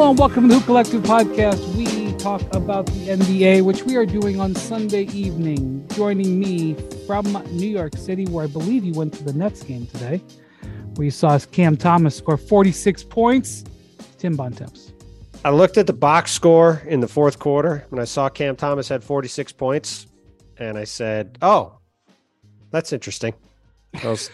Hello and welcome to the Hoop Collective podcast. We talk about the NBA, which we are doing on Sunday evening. Joining me from New York City, where I believe you went to the Nets game today, where you saw Cam Thomas score 46 points. Tim Bontemps. I looked at the box score in the fourth quarter when I saw Cam Thomas had 46 points, and I said, "Oh, that's interesting." Was,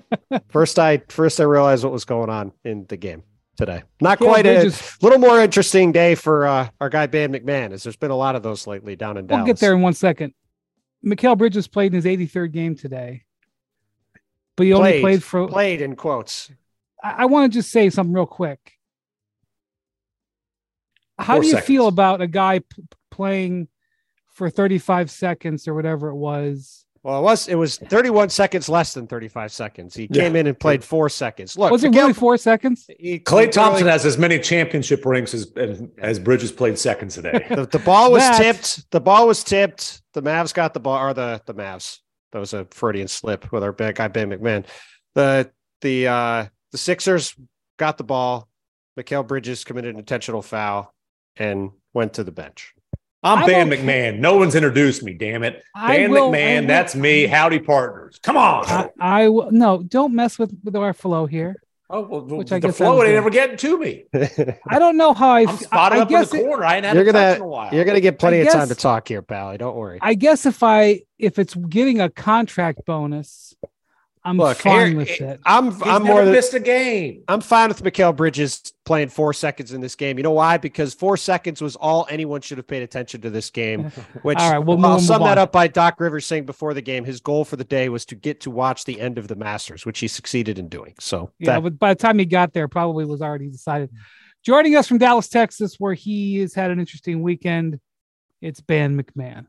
first, I first I realized what was going on in the game today. Not yeah, quite a just, little more interesting day for uh, our guy Ben MacMahon, as there's been a lot of those lately down in we'll Dallas. We'll get there in one second. Mikal Bridges played in his 83rd game today, but he only played for played in quotes. I, I want to just say something real quick. How Four do you seconds. feel about a guy p- playing for 35 seconds or whatever it was? Well, it was it was 31 seconds less than 35 seconds. He yeah. came in and played four seconds. Look, was it really four seconds? He, Klay Thompson has as many championship rings as as Bridges played seconds today. the, the ball was tipped. The ball was tipped. The Mavs got the ball, or the the Mavs. That was a Freudian slip with our bad guy Ben MacMahon. The the uh the Sixers got the ball. Mikal Bridges committed an intentional foul and went to the bench. I'm Ban MacMahon. No one's introduced me. Damn it, Ban will, MacMahon. That's me. Howdy, partners. Come on. I, I, will. No, don't mess with with our flow here. Oh well, which I the flow ain't ever getting to me. I don't know how I. I'm spotted I, up in the corner. I ain't had you're gonna, in a while. You're gonna get plenty guess, of time to talk here, pal. Don't worry. I guess if I if it's getting a contract bonus, I'm Look, fine here, with it. I'm He's I'm more than, missed a game. I'm fine with Mikal Bridges playing four seconds in this game. You know why? Because four seconds was all anyone should have paid attention to this game. Which all right, we'll I'll sum that up by Doc Rivers saying before the game, his goal for the day was to get to watch the end of the Masters, which he succeeded in doing. So yeah, that, but by the time he got there, probably was already decided. Joining us from Dallas, Texas, where he has had an interesting weekend, it's Ben MacMahon.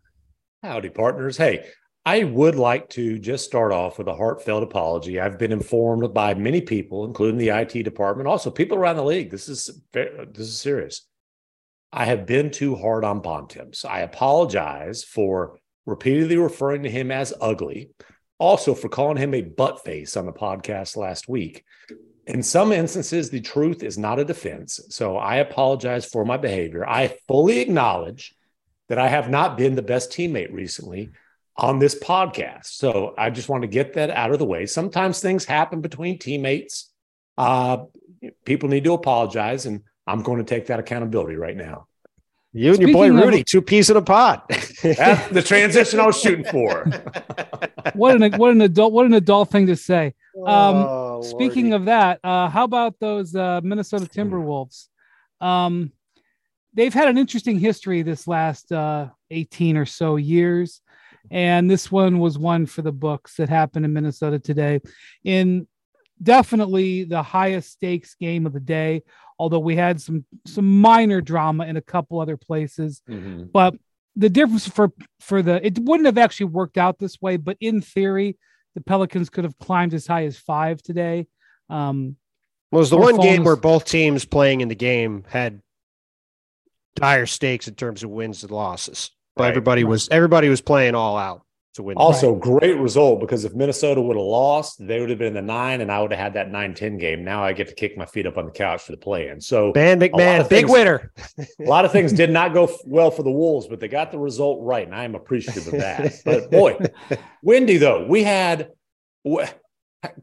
Howdy, partners. Hey, I would like to just start off with a heartfelt apology. I've been informed by many people, including the IT department, also people around the league. This is this is serious. I have been too hard on Bontemps. I apologize for repeatedly referring to him as ugly, also for calling him a butt face on the podcast last week. In some instances, the truth is not a defense. So I apologize for my behavior. I fully acknowledge that I have not been the best teammate recently on this podcast. So I just want to get that out of the way. Sometimes things happen between teammates. Uh, people need to apologize, and I'm going to take that accountability right now. You and Speaking your boy Rudy, of, two peas in a pod. That's the transition I was shooting for. what an what an adult what an adult thing to say. Um, oh, speaking Lordy. of that, uh, how about those uh, Minnesota Timberwolves? Um, they've had an interesting history this last uh, 18 or so years. And this one was one for the books that happened in Minnesota today. In definitely the highest stakes game of the day, although we had some some minor drama in a couple other places. Mm-hmm. But the difference for for the it wouldn't have actually worked out this way, but in theory, the Pelicans could have climbed as high as five today. Um, well, it was the one game where both teams playing in the game had dire stakes in terms of wins and losses. But right. everybody was everybody was playing all out to win. Also, great result because if Minnesota would have lost, they would have been in the nine, and I would have had that 9-10 game. Now I get to kick my feet up on the couch for the play-in. So Ben MacMahon, big things, winner. a lot of things did not go well for the Wolves, but they got the result right, and I am appreciative of that. but boy, Windy though, we had.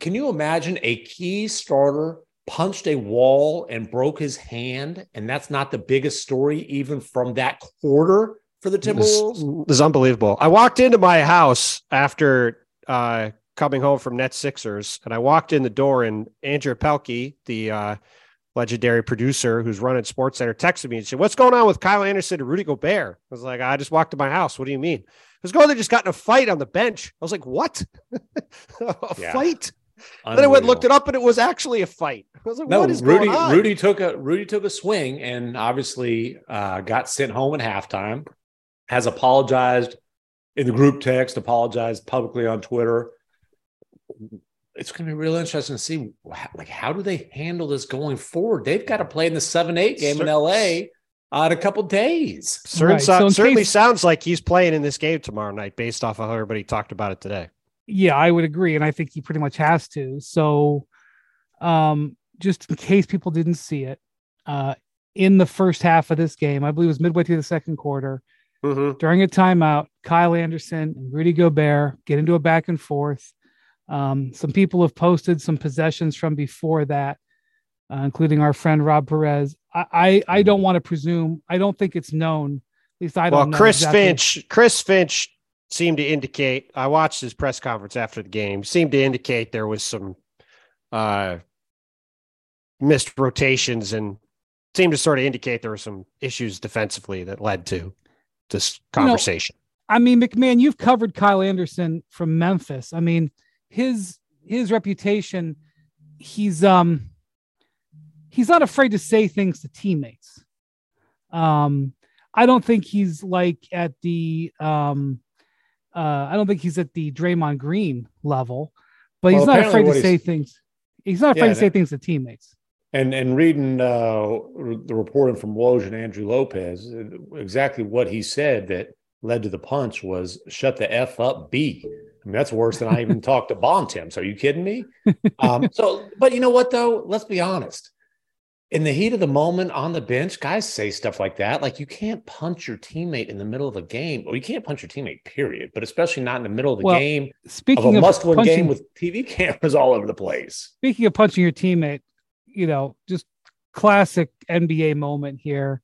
Can you imagine a key starter punched a wall and broke his hand, and that's not the biggest story even from that quarter for the Timberwolves? This, this is unbelievable. I walked into my house after uh, coming home from Net Sixers, and I walked in the door, and Andrew Pelkey, the uh, legendary producer who's running Sports Center, texted me and said, "What's going on with Kyle Anderson and Rudy Gobert?" I was like, "I just walked to my house. What do you mean?" I was going. They just got in a fight on the bench. I was like, "What? a yeah. fight?" Unreal. Then I went looked it up, and it was actually a fight. I was like, no, "What is Rudy, going on?" Rudy took a Rudy took a swing, and obviously uh, got sent home at halftime has apologized in the group text, apologized publicly on Twitter. It's going to be real interesting to see like how do they handle this going forward. They've got to play in the seven eight game in LA uh, in a couple days. Right. So certainly case, sounds like he's playing in this game tomorrow night, based off of how everybody talked about it today. Yeah, I would agree, and I think he pretty much has to. So, um, just in case people didn't see it, uh, in the first half of this game. I believe it was midway through the second quarter. Mm-hmm. During a timeout, Kyle Anderson and Rudy Gobert get into a back and forth. Um, some people have posted some possessions from before that, uh, including our friend Rob Perez. I, I, I don't want to presume. I don't think it's known. At least I don't. Well, know Chris exactly. Finch, Chris Finch seemed to indicate. I watched his press conference after the game. Seemed to indicate there was some uh, missed rotations and seemed to sort of indicate there were some issues defensively that led to this conversation. I mean, MacMahon, you've covered Kyle Anderson from Memphis. I mean, his his reputation, he's um he's not afraid to say things to teammates. Um, I don't think he's like at the um uh I don't think he's at the Draymond Green level, but he's not afraid to say things. He's not afraid Yeah, to say things to teammates. And and reading uh, the reporting from Woj and Andrew Lopez, uh, exactly what he said that led to the punch was "shut the f up, B." I mean, that's worse than I even talked to Bontemps. Are you kidding me? Um, so, but you know what though? Let's be honest. In the heat of the moment on the bench, guys say stuff like that. Like you can't punch your teammate in the middle of a game, or you can't punch your teammate, period. But especially not in the middle of the Well, game of Speaking a of must-win punching, game with TV cameras all over the place. speaking of punching your teammate, you know, just classic NBA moment here.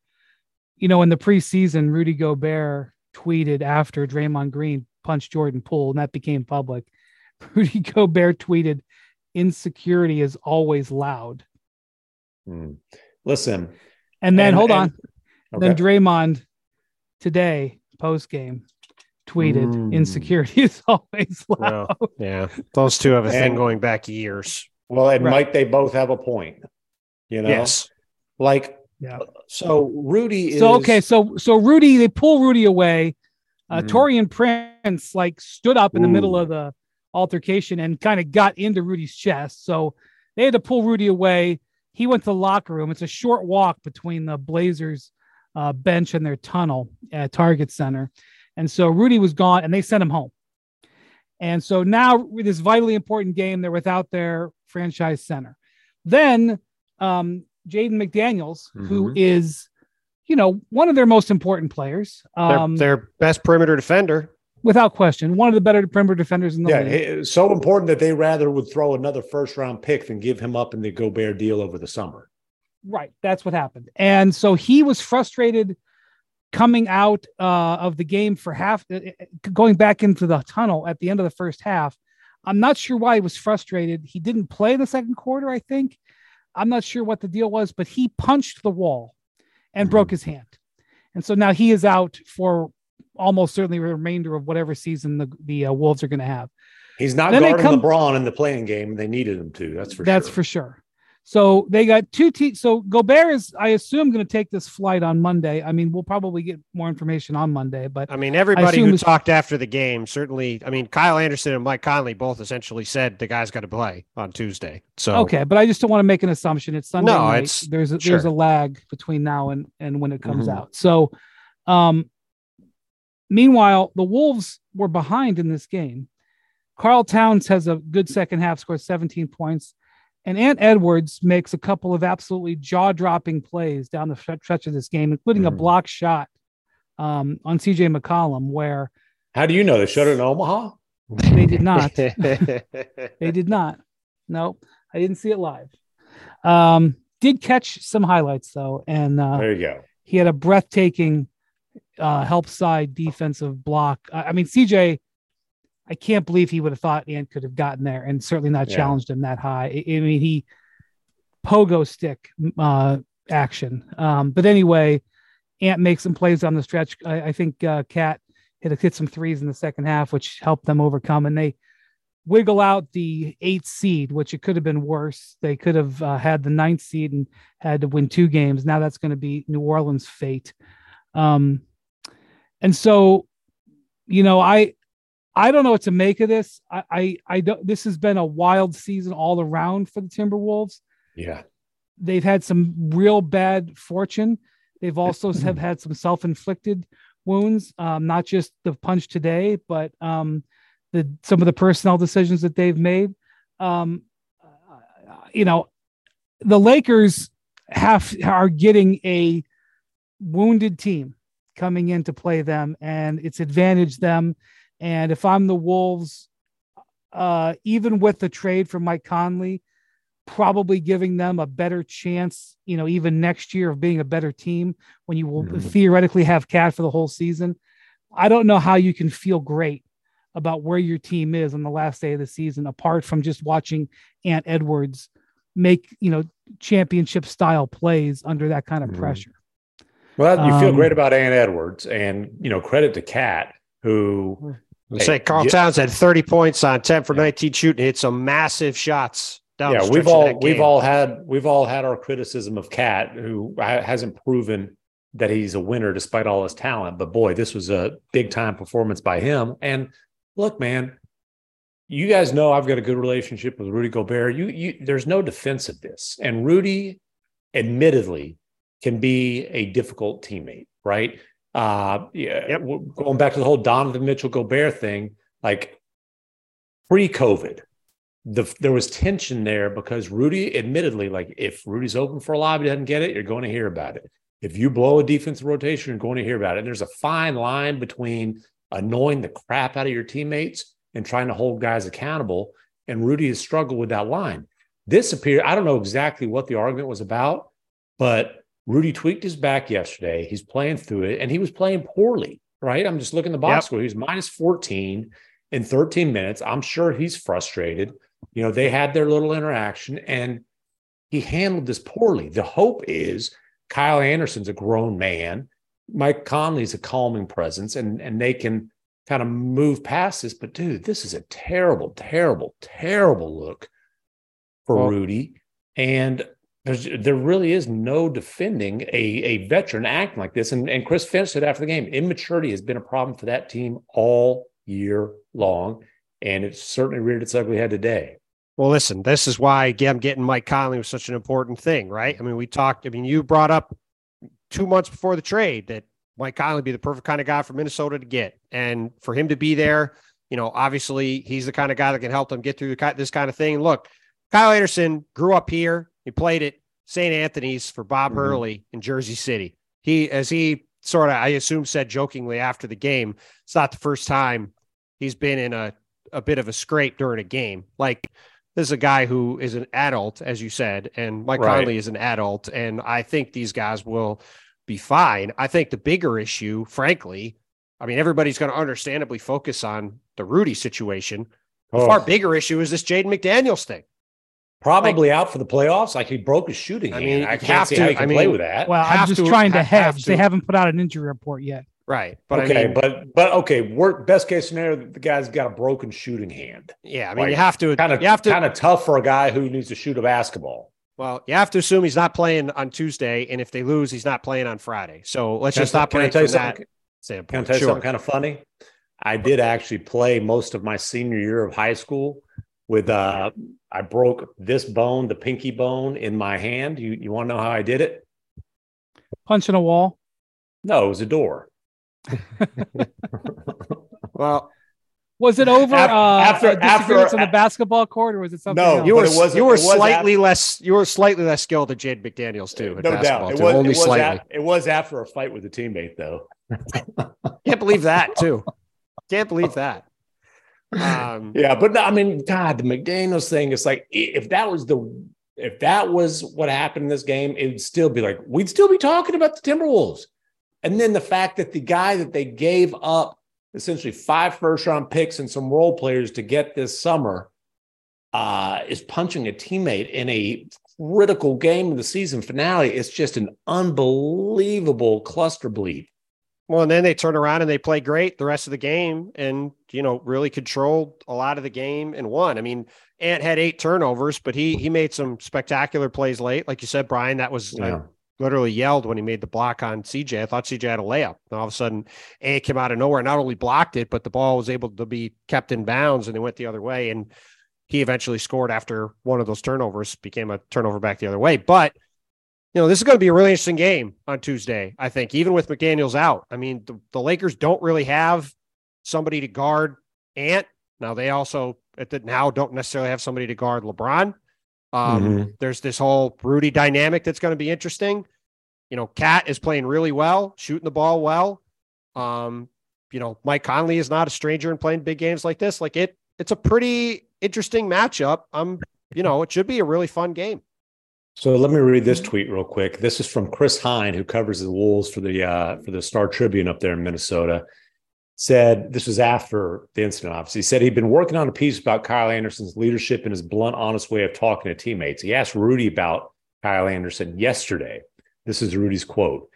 You know, in the preseason, Rudy Gobert tweeted after Draymond Green punched Jordan Poole, and that became public. Rudy Gobert tweeted, "Insecurity is always loud." Hmm. Listen, And then And- hold and- on, okay. then Draymond today post game tweeted, Mm. "Insecurity is always loud." Well, yeah, those two have a thing going back years. Well, and Right. might they both have a point? You know, Yes. like Yeah. so. Rudy is So okay, so so Rudy, they pull Rudy away. Uh, Mhm. Taurean Prince like stood up in the middle of the altercation and kind of got into Rudy's chest. So they had to pull Rudy away. He went to the locker room. It's a short walk between the Blazers uh, bench and their tunnel at Target Center, and so Rudy was gone, and they sent him home. And so now with this vitally important game, they're without their franchise center. Then um, Jaden McDaniels, who Mhm. is, you know, one of their most important players, Their, um, their best perimeter defender. without question, one of the better perimeter defenders in the yeah, league. so important that they rather would throw another first round pick than give him up in the Gobert deal over the summer. Right, that's what happened. And so he was frustrated coming out uh, of the game for half, uh, going back into the tunnel at the end of the first half. I'm not sure why he was frustrated. He didn't play in the second quarter, I think. I'm not sure what the deal was, but he punched the wall and Mhm. broke his hand. And so now he is out for almost certainly the remainder of whatever season the, the uh, Wolves are going to have. He's not guarding come- LeBron in the playing game, they needed him to. That's for That's sure. for sure. So they got two teams. So Gobert is, I assume, going to take this flight on Monday. I mean, we'll probably get more information on Monday, but I mean, everybody assume who talked after the game certainly. I mean, Kyle Anderson and Mike Conley both essentially said the guy's got to play on Tuesday. So okay. But I just don't want to make an assumption. It's Sunday No, night. it's- there's a, there's sure. Mm-hmm. a lag between now and and when it comes Mhm. out. So, um, meanwhile, the Wolves were behind in this game. Karl Towns has a good second half, scores 17 points. And Ant Edwards makes a couple of absolutely jaw dropping plays down the stretch of this game, including a Mhm. block shot um, on CJ McCollum, where How do you know they showed it in Omaha? they did not. They did not. No, I didn't see it live. Um, did catch some highlights though, and uh, There you go. he had a breathtaking uh, help side defensive block. I, I mean, CJ, I can't believe he would have thought Ant could have gotten there, and certainly not Yeah. challenged him that high. I, I mean, he pogo stick uh, action. Um, but anyway, Ant makes some plays on the stretch. I, I think uh, KAT hit hit some threes in the second half, which helped them overcome, and they wiggle out the eighth seed, which it could have been worse. They could have uh, had the ninth seed and had to win two games. Now that's going to be New Orleans' fate. Um, and so, you know, I I don't know what to make of this. I I, I don't. This has been a wild season all around for the Timberwolves. Yeah. They've had some real bad fortune. They've also have had some self-inflicted wounds, um, not just the punch today, but um, the some of the personnel decisions that they've made. Um, you know, the Lakers. have are getting a wounded team coming in to play them, and it's advantaged them. And if I'm the Wolves, uh, even with the trade for Mike Conley, probably giving them a better chance, you know, even next year of being a better team when you will mm-hmm. theoretically have KAT for the whole season. I don't know how you can feel great about where your team is on the last day of the season, apart from just watching Ant Edwards make, you know, championship style plays under that kind of mm-hmm. pressure. Well, you feel um, great about Ant Edwards, and you know, credit to KAT, who hey, say Karl Towns had 30 points on 10 for 19 shooting, hit some massive shots down. yeah, we've all we've all had we've all had our criticism of KAT, who hasn't proven that he's a winner despite all his talent. But boy, this was a big time performance by him. And look, man, you guys know I've got a good relationship with Rudy Gobert. You, you, there's no defense of this, and Rudy, admittedly, can be a difficult teammate, right? Uh, yeah, yep. going back to the whole Donovan Mitchell Gobert thing, like pre-COVID, the, there was tension there because Rudy, admittedly, like if Rudy's open for a lob, he doesn't get it, you're going to hear about it. If you blow a defensive rotation, you're going to hear about it. And there's a fine line between annoying the crap out of your teammates and trying to hold guys accountable. And Rudy has struggled with that line. This appeared, I don't know exactly what the argument was about, but Rudy tweaked his back yesterday. He's playing through it and he was playing poorly, right? I'm just looking at the box yep. score. He was minus 14 in 13 minutes. I'm sure he's frustrated. You know, they had their little interaction and he handled this poorly. The hope is Kyle Anderson's a grown man. Mike Conley's a calming presence and, and they can kind of move past this. But dude, this is a terrible, terrible, terrible look for well, Rudy. And there's, there really is no defending a, a veteran acting like this. And, and Chris Finch said after the game, immaturity has been a problem for that team all year long and it certainly reared its ugly head today. Well, listen, this is why again getting Mike Conley was such an important thing, right? I mean, we talked. I mean, you brought up two months before the trade that Mike Conley be the perfect kind of guy for Minnesota to get, and for him to be there. You know, obviously, he's the kind of guy that can help them get through this kind of thing. Look, Kyle Anderson grew up here. He played at St. Anthony's for Bob mm-hmm. Hurley in Jersey City. He, as he sort of, I assume, said jokingly after the game, it's not the first time he's been in a a bit of a scrape during a game. Like this is a guy who is an adult, as you said, and Mike right. Conley is an adult, and I think these guys will be fine. I think the bigger issue, frankly, I mean, everybody's going to understandably focus on the Rudy situation. The oh. far bigger issue is this Jaden McDaniels thing. Probably like, out for the playoffs. Like he broke his shooting. I mean, hand. I can't see to, how he can I mean, play with that. Well, I'm just to, trying to hedge. To. They haven't put out an injury report yet. Right. But okay, I mean, but but okay, work best case scenario, the guy's got a broken shooting hand. Yeah, I mean, like, you have to kind of you have to kind of tough for a guy who needs to shoot a basketball. Well, you have to assume he's not playing on Tuesday, and if they lose, he's not playing on Friday. So let's can just stop playing from that standpoint. Can I tell you sure. something kind of funny? I did actually play most of my senior year of high school with uh I broke this bone, the pinky bone in my hand. You you want to know how I did it? Punching a wall? No, it was a door. well, was it over after uh, after on the basketball court, or was it something? No, else? you were you were slightly after, less you were slightly less skilled than Jade McDaniels too. no doubt, it was, only it was slightly. it was after a fight with a teammate, though. Can't believe that too. Can't believe that. Um, yeah, but I mean, God, the McDaniels thing is like if that was the if that was what happened in this game, it would still be like we'd still be talking about the Timberwolves. And then the fact that the guy that they gave up essentially five first round picks and some role players to get this summer uh, is punching a teammate in a critical game of the season finale. It's just an unbelievable cluster bleed. Well, and then they turn around and they play great the rest of the game and, you know, really controlled a lot of the game and won. I mean, Ant had eight turnovers, but he he made some spectacular plays late. Like you said, Brian, that was yeah literally yelled when he made the block on CJ. I thought CJ had a layup. And all of a sudden, Ant came out of nowhere. Not only blocked it, but the ball was able to be kept in bounds and they went the other way. And he eventually scored after one of those turnovers, became a turnover back the other way. But, you know, this is going to be a really interesting game on Tuesday, I think, even with McDaniels out. I mean, the, the Lakers don't really have somebody to guard Ant. Now, they also at the now don't necessarily have somebody to guard LeBron. Um, Mhm. There's this whole Rudy dynamic that's going to be interesting. You know, KAT is playing really well, shooting the ball well. Um, you know, Mike Conley is not a stranger in playing big games like this. Like it, it's a pretty interesting matchup. Um, you know, it should be a really fun game. So let me read this tweet real quick. This is from Chris Hine, who covers the Wolves for the uh, for the Star Tribune up there in Minnesota. Said this was after the incident. Obviously, he said he'd been working on a piece about Kyle Anderson's leadership and his blunt, honest way of talking to teammates. He asked Rudy about Kyle Anderson yesterday. This is Rudy's quote.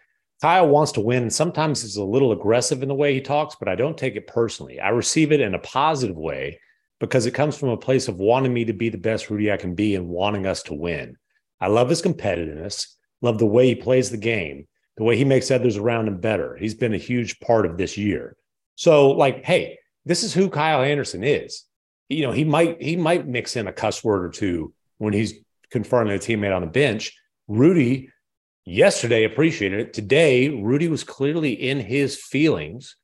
Kyle wants to win, and sometimes he's a little aggressive in the way he talks, but I don't take it personally. I receive it in a positive way because it comes from a place of wanting me to be the best Rudy I can be and wanting us to win. I love his competitiveness, love the way he plays the game, the way he makes others around him better. He's been a huge part of this year. So, like, hey, this is who Kyle Anderson is. You know, he might he might mix in a cuss word or two when he's confronting a teammate on the bench. Rudy yesterday appreciated it. Today, Rudy was clearly in his feelings,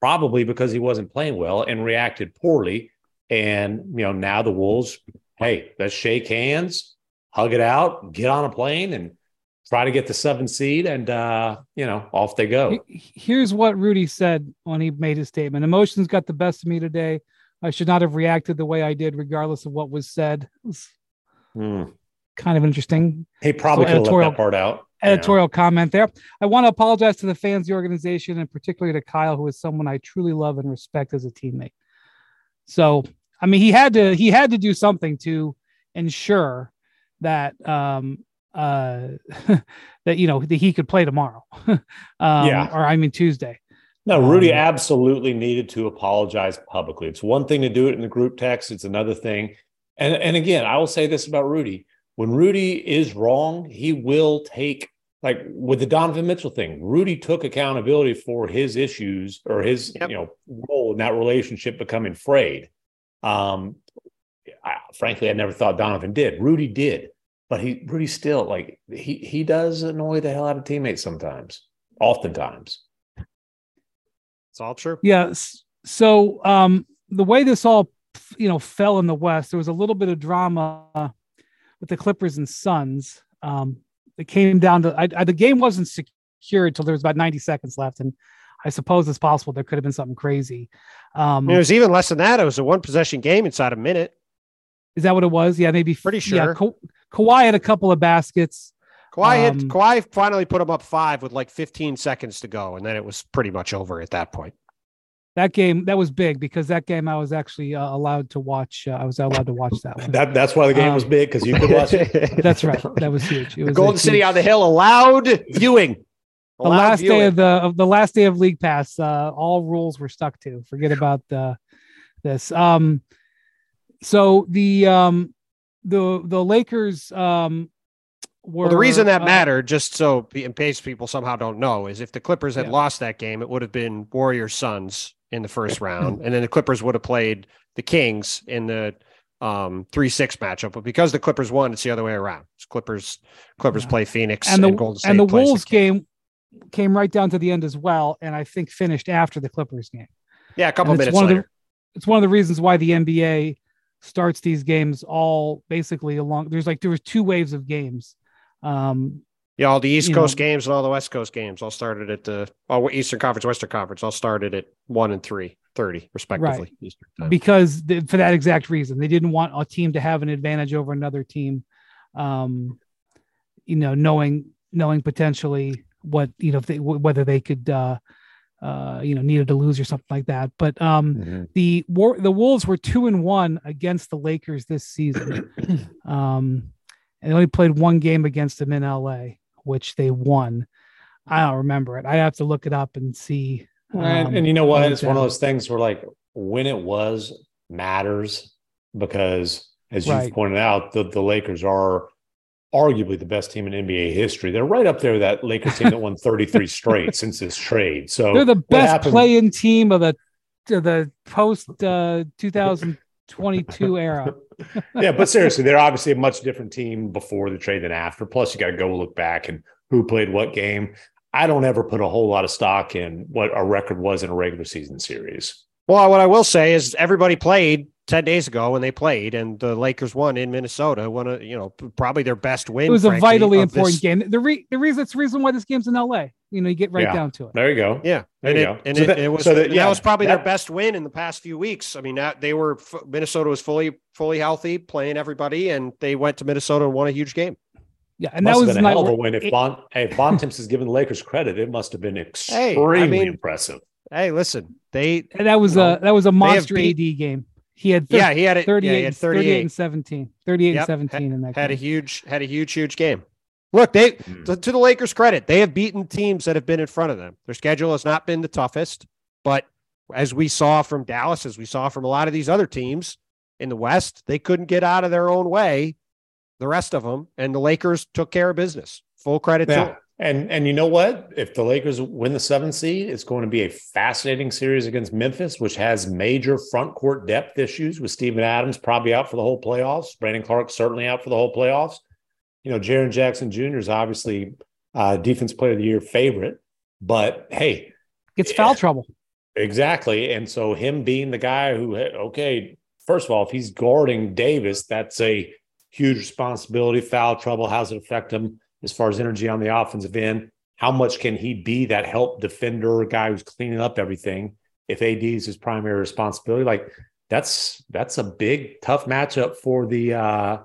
probably because he wasn't playing well and reacted poorly. And you know, now the Wolves, hey, let's shake hands, hug it out, get on a plane, and try to get the seven seed, and uh, you know, off they go. Here's what Rudy said when he made his statement Emotions got the best of me today. I should not have reacted the way I did, regardless of what was said. Was Hmm. kind of interesting He probably So could have editorial- that part out. editorial comment there. I want to apologize to the fans, the organization, and particularly to Kyle, who is someone I truly love and respect as a teammate. So, I mean, he had to he had to do something to ensure that um uh that you know that he could play tomorrow. um, Yeah. or I mean Tuesday. No, Rudy Um, absolutely needed to apologize publicly. It's one thing to do it in the group text, it's another thing. And and again, I will say this about Rudy. When Rudy is wrong, he will take like with the Donovan Mitchell thing. Rudy took accountability for his issues or his, Yep. you know, role in that relationship becoming frayed. Um I, frankly, I never thought Donovan did. Rudy did. But he Rudy still like he he does annoy the hell out of teammates sometimes, oftentimes. It's all true. Yes. So um the way this all you know fell in the West, there was a little bit of drama with the Clippers and Suns. Um, it came down to I, I, the game wasn't secure until there was about 90 seconds left, and I suppose it's possible there could have been something crazy. Um, It was even less than that. It was a one possession game inside a minute. Is that what it was? Yeah, maybe Pretty Yeah, sure. Ka- Kawhi had a couple of baskets. Kawhi had Um, Kawhi finally put him up five with like 15 seconds to go, and then it was pretty much over at that point. That game that was big because that game I was actually uh, allowed to watch. Uh, I was allowed to watch that one. That that's why the game Um, was big because you could watch it. That's right. That was huge. It The was a Golden City on the Hill allowed viewing. the last day of the of the last day of league pass uh all rules were stuck to forget about the this um so the um the the lakers um were Well, the reason that uh, mattered, just so in case people somehow don't know, is if the Clippers had Yeah. lost that game, it would have been Warriors Suns in the first round, and then the Clippers would have played the Kings in the um three six matchup. But because the Clippers won, it's the other way around. It's Clippers Clippers Yeah. play Phoenix and the Golden State and the wolves Kings. game came right down to the end as well and i think finished after the clippers game Yeah, a couple And minutes one of the- later. it's one of the reasons why the nba starts these games all basically along there's like there was two waves of games um Yeah, all the East Coast know- games and all the West Coast games all started at the oh, Eastern Conference, Western Conference all started at one and three thirty respectively. Eastern time. because the, for that exact reason they didn't want a team to have an advantage over another team um you know knowing knowing potentially what you know if they, wh- whether they could uh uh you know needed to lose or something like that. But um Mhm. the war the wolves were two and one against the lakers this season. Um and they only played one game against them in la which they won. I don't remember it. I have to look it up and see and, um, and you know what? what It's one of those things where like when it was matters because as you've pointed out, the, the Lakers are arguably the best team in NBA history. They're right up there that Lakers team that won 33 straight since this trade. So They're the best playing team of the the post uh, 2022 era. yeah, but seriously, they're obviously a much different team before the trade than after. Plus, you got to go look back and who played what game. I don't ever put a whole lot of stock in what a record was in a regular season series. Well, what I will say is everybody played 10 days ago when they played and the Lakers won in Minnesota, one of, you know, probably their best win. It was frankly, a vitally important this- game. The re- the reason it's the reason why this game's in LA. You know, you get right Yeah. down to it. There you go. Yeah. There and you it, go. and So it, that- it was, so that- that, was probably that- their best win in the past few weeks. I mean, that they were, f- Minnesota was fully, fully healthy playing everybody and they went to Minnesota and won a huge game. Yeah, and must that was have a hell of a win. If it- Bon, hey, if Bontemps is giving the Lakers credit, it must have been Hey, I extremely mean, impressive. Hey, listen, they, and that was you a that was a monster beat- AD game. He had thir- yeah, he had it. 38, yeah, he had 38 38. and 17. 38 Yep, and 17 in that had a game. huge had a huge huge game. Look, they Mm. to, to the Lakers' credit, they have beaten teams that have been in front of them. Their schedule has not been the toughest, but as we saw from Dallas, as we saw from a lot of these other teams in the West, they couldn't get out of their own way. The rest of them, and the Lakers took care of business. Full credit to them. And and you know what? If the Lakers win the seventh seed, it's going to be a fascinating series against Memphis, which has major front court depth issues with Steven Adams probably out for the whole playoffs. Brandon Clarke certainly out for the whole playoffs. You know, Jaren Jackson Jr. is obviously uh, defense player of the year favorite, but hey, Gets Yeah. foul trouble. Exactly. And so him being the guy who, okay, first of all, if he's guarding Davis, that's a huge responsibility. Foul trouble. How's it affect him as far as energy on the offensive end? How much can he be that help defender, guy who's cleaning up everything? If AD is his primary responsibility, like that's that's a big tough matchup for the uh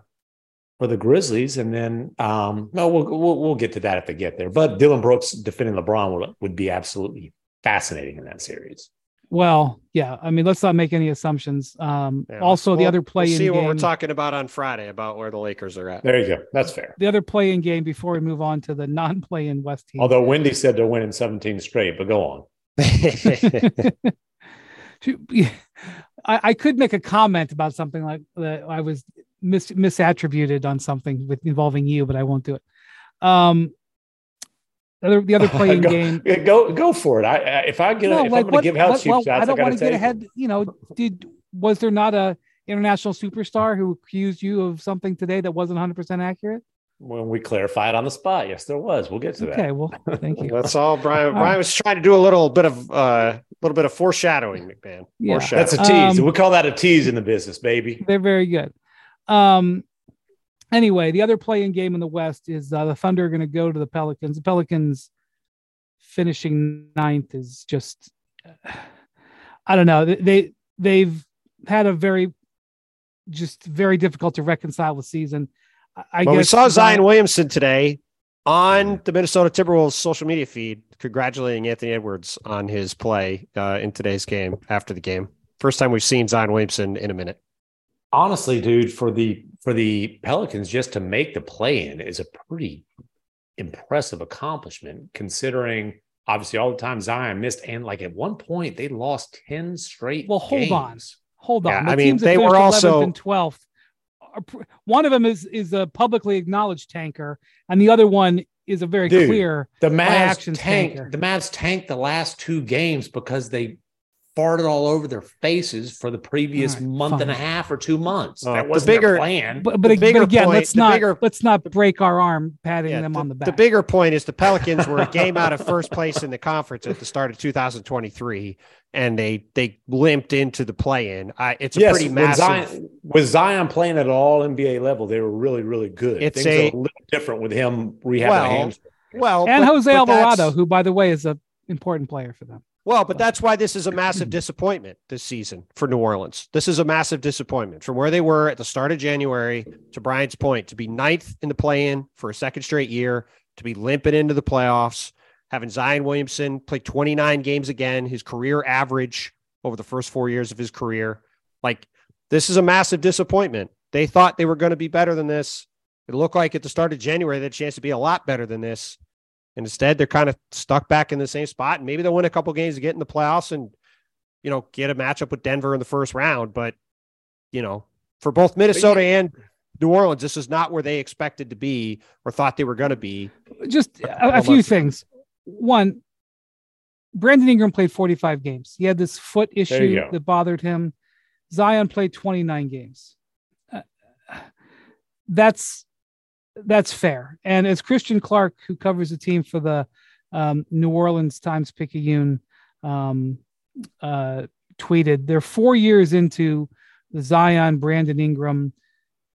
for the Grizzlies. And then um no, we'll we'll, we'll get to that if they get there. But Dillon Brooks defending LeBron would, would be absolutely fascinating in that series. Well, yeah. I mean, let's not make any assumptions. Um, Yeah, also, the we'll- other play We'll see what we're talking about on Friday about where the Lakers are at. There you go. That's fair. the other play in game before we move on to the non-play in West team. Although Windy said they're winning 17 straight, but go on. I, I could make a comment about something like that. I was mis- misattributed on something with involving you, but I won't do it. Um, the other, the other play in go, game. Go go for it. I, I if I get No, if I'm going to what? give out what- well, shots, I don't got want to get ahead. You know, did was there not a international superstar who accused you of something today that wasn't 100 percent accurate? When we clarified on the spot, yes, there was. We'll get to Okay, that. Okay, well, thank you. That's all Brian. All Brian right. was trying to do a little bit of uh, little bit of foreshadowing, MacMahon. Yeah. Foreshadowing. That's a tease. Um, we call that a tease in the business, baby. They're very good. Um, anyway, the other play-in game in the West is uh, the Thunder are going to go to the Pelicans. The Pelicans finishing ninth is just, I don't know. They- They they've had a very, just very difficult to reconcile the season. I, well, we guess saw Zion Williamson today on the Minnesota Timberwolves social media feed, congratulating Anthony Edwards on his play uh, in today's game. After the game, first time we've seen Zion Williamson in a minute. Honestly, dude, for the for the Pelicans just to make the play in is a pretty impressive accomplishment, considering obviously all the time Zion missed, and like at one point they lost 10 straight. Well, hold on. Hold on. Yeah, the I mean, they were finished 11th also- and 12th. One of them is is a publicly acknowledged tanker, and the other one is a very Dude, clear. The Mavs actions tanked. tanker. The Mavs tanked the last two games because they farted all over their faces for the previous All right, month and a half or two months. Uh, that wasn't bigger- their plan. But The but, bigger but again, point- let's not bigger- let's not break our arm patting Yeah, them the, on the back. the bigger point is the Pelicans were a game out of first place in the conference at the start of 2023, and they they limped into the play-in. I, it's a yes, pretty when massive. Zion, with Zion playing at all NBA level, they were really, really good. It's Things a- are a little different with him rehabbing Well, well, and but- Jose but Alvarado, who by the way is a important player for them. Well, but that's why this is a massive disappointment this season for New Orleans. This is a massive disappointment from where they were at the start of January to Brian's point to be ninth in the play-in for a second straight year, to be limping into the playoffs, having Zion Williamson play 29 games again, his career average over the first four years of his career. Like this is a massive disappointment. They thought they were going to be better than this. It looked like at the start of January they had a chance to be a lot better than this. And instead, they're kind of stuck back in the same spot. And maybe they'll win a couple games to get in the playoffs and, you know, get a matchup with Denver in the first round. But, you know, for both Minnesota and New Orleans, this is not where they expected to be or thought they were going to be. Just a, a few things. One, Brandon Ingram played 45 games. He had this foot issue that bothered him. Zion played 29 games. Uh, that's that's fair. And as Christian Clark, who covers the team for the um, New Orleans Times Picayune, um, uh, tweeted, they're four years into the Zion, Brandon Ingram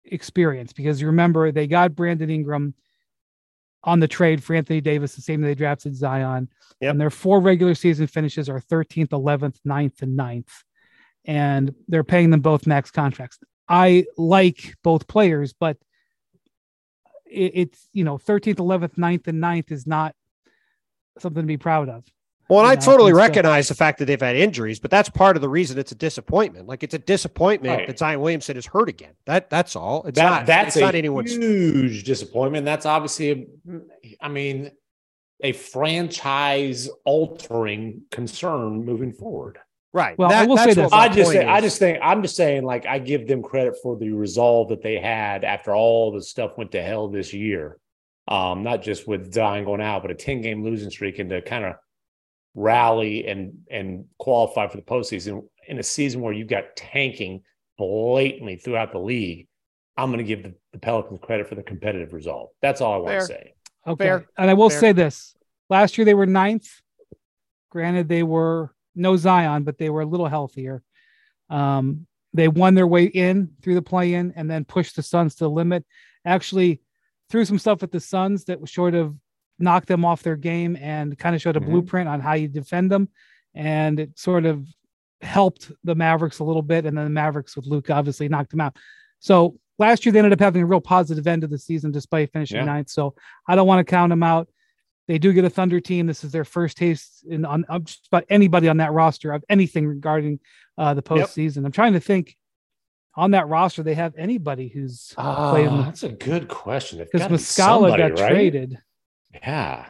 experience because you remember they got Brandon Ingram on the trade for Anthony Davis the same day they drafted Zion. Yep. And their four regular season finishes are 13th, 11th, 9th, and 9th. And they're paying them both max contracts. I like both players, but it, it's, you know, 13th, 11th, 9th, and 9th is not something to be proud of. Well, I totally recognize the fact that they've had injuries, but that's part of the reason it's a disappointment. Like it's a disappointment right. that Zion Williamson is hurt again. That that's all. It's that, not that's it's not anyone's huge disappointment. That's obviously, a, I mean, a franchise altering concern moving forward. Right. Well, that, I will say this. I just say, I just think I'm just saying like I give them credit for the resolve that they had after all the stuff went to hell this year. Um, not just with Zion going out, but a 10 game losing streak and to kind of rally and and qualify for the postseason in a season where you've got tanking blatantly throughout the league, I'm going to give the, the, Pelicans credit for the competitive resolve. That's all I want to say. Okay. Fair. And I will Fair. say this last year they were ninth. Granted, they were no Zion, but they were a little healthier. Um, they won their way in through the play in and then pushed the Suns to the limit. Actually, threw some stuff at the Suns that was sort of knocked them off their game and kind of showed a mm-hmm. blueprint on how you defend them. And it sort of helped the Mavericks a little bit. And then the Mavericks with Luka obviously knocked them out. So last year they ended up having a real positive end of the season despite finishing yeah. ninth. So I don't want to count them out. They do get a Thunder team. This is their first taste in on, on just about anybody on that roster of anything regarding uh, the postseason. Yep. I'm trying to think on that roster they have anybody who's uh, playing. That's a good question. Because Muscala got right? traded. Yeah.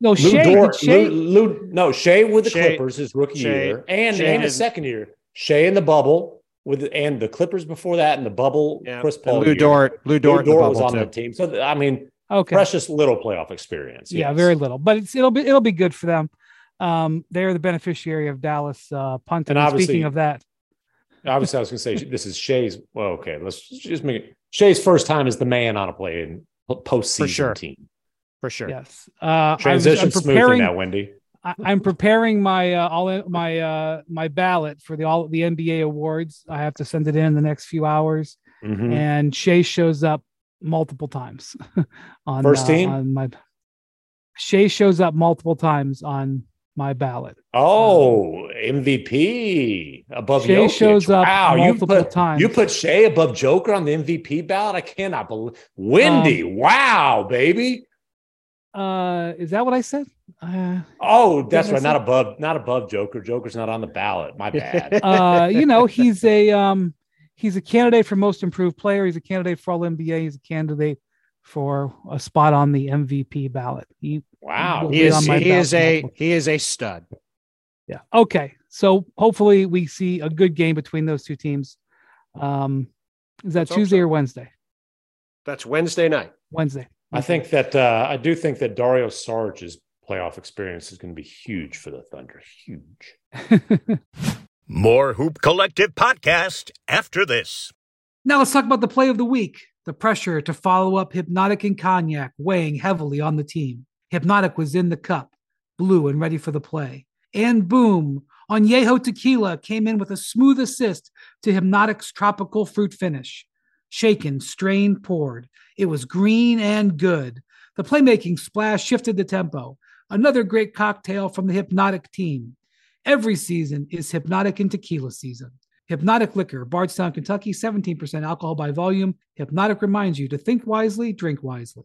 No, Lou Shai, Dort, Shai, Lou, Lou, no, Shai with the Shai, Clippers his rookie Shai, year and, Shai and his second year. Shai in the bubble with and the Clippers before that and the bubble. Yeah. Chris Paul. And Lou Dort. Lou Dort, Lou Dort was on too. the team. So I mean, okay. precious little playoff experience. Yes. Yeah, very little, but it's it'll be it'll be good for them. Um, they're the beneficiary of Dallas uh, punting. And, and speaking of that, obviously, I was going to say this is Shai's. Well, okay, let's just make it Shai's first time as the man on a play in postseason sure. team for sure. Yes. Uh, Transition smoothly now, Windy. I, am preparing my uh, all my uh, my ballot for the all the NBA awards. I have to send it in the next few hours, mm-hmm. and Shai shows up multiple times on first uh, team. on my Shai shows up multiple times on my ballot. Oh, um, MVP above Shai Jokic. shows up wow, multiple you put, times. You put Shai above Joker on the MVP ballot. I cannot believe. Windy, um, wow, baby. Uh, is that what I said? Uh, oh, that's right. Not above, not above Joker. Joker's not on the ballot. My bad. uh, you know, he's a um, he's a candidate for most improved player. He's a candidate for all NBA. He's a candidate for a spot on the MVP ballot. He, wow, he is he is a he is a stud. Yeah. Okay. So hopefully we see a good game between those two teams. Um, is that Let's Tuesday so. or Wednesday? That's Wednesday night. Wednesday. I think that uh, I do think that Dario Saric's playoff experience is going to be huge for the Thunder. Huge. More Hoop Collective podcast after this. Now let's talk about the play of the week. The pressure to follow up Hypnotic and Cognac weighing heavily on the team. Hypnotic was in the cup, blue and ready for the play. And boom, Añejo Tequila came in with a smooth assist to Hypnotic's tropical fruit finish. Shaken, strained, poured. It was green and good. The playmaking splash shifted the tempo. Another great cocktail from the Hypnotic team. Every season is Hypnotic and Tequila season. Hypnotic Liquor, Bardstown, Kentucky, 17% alcohol by volume. Hypnotic reminds you to think wisely, drink wisely.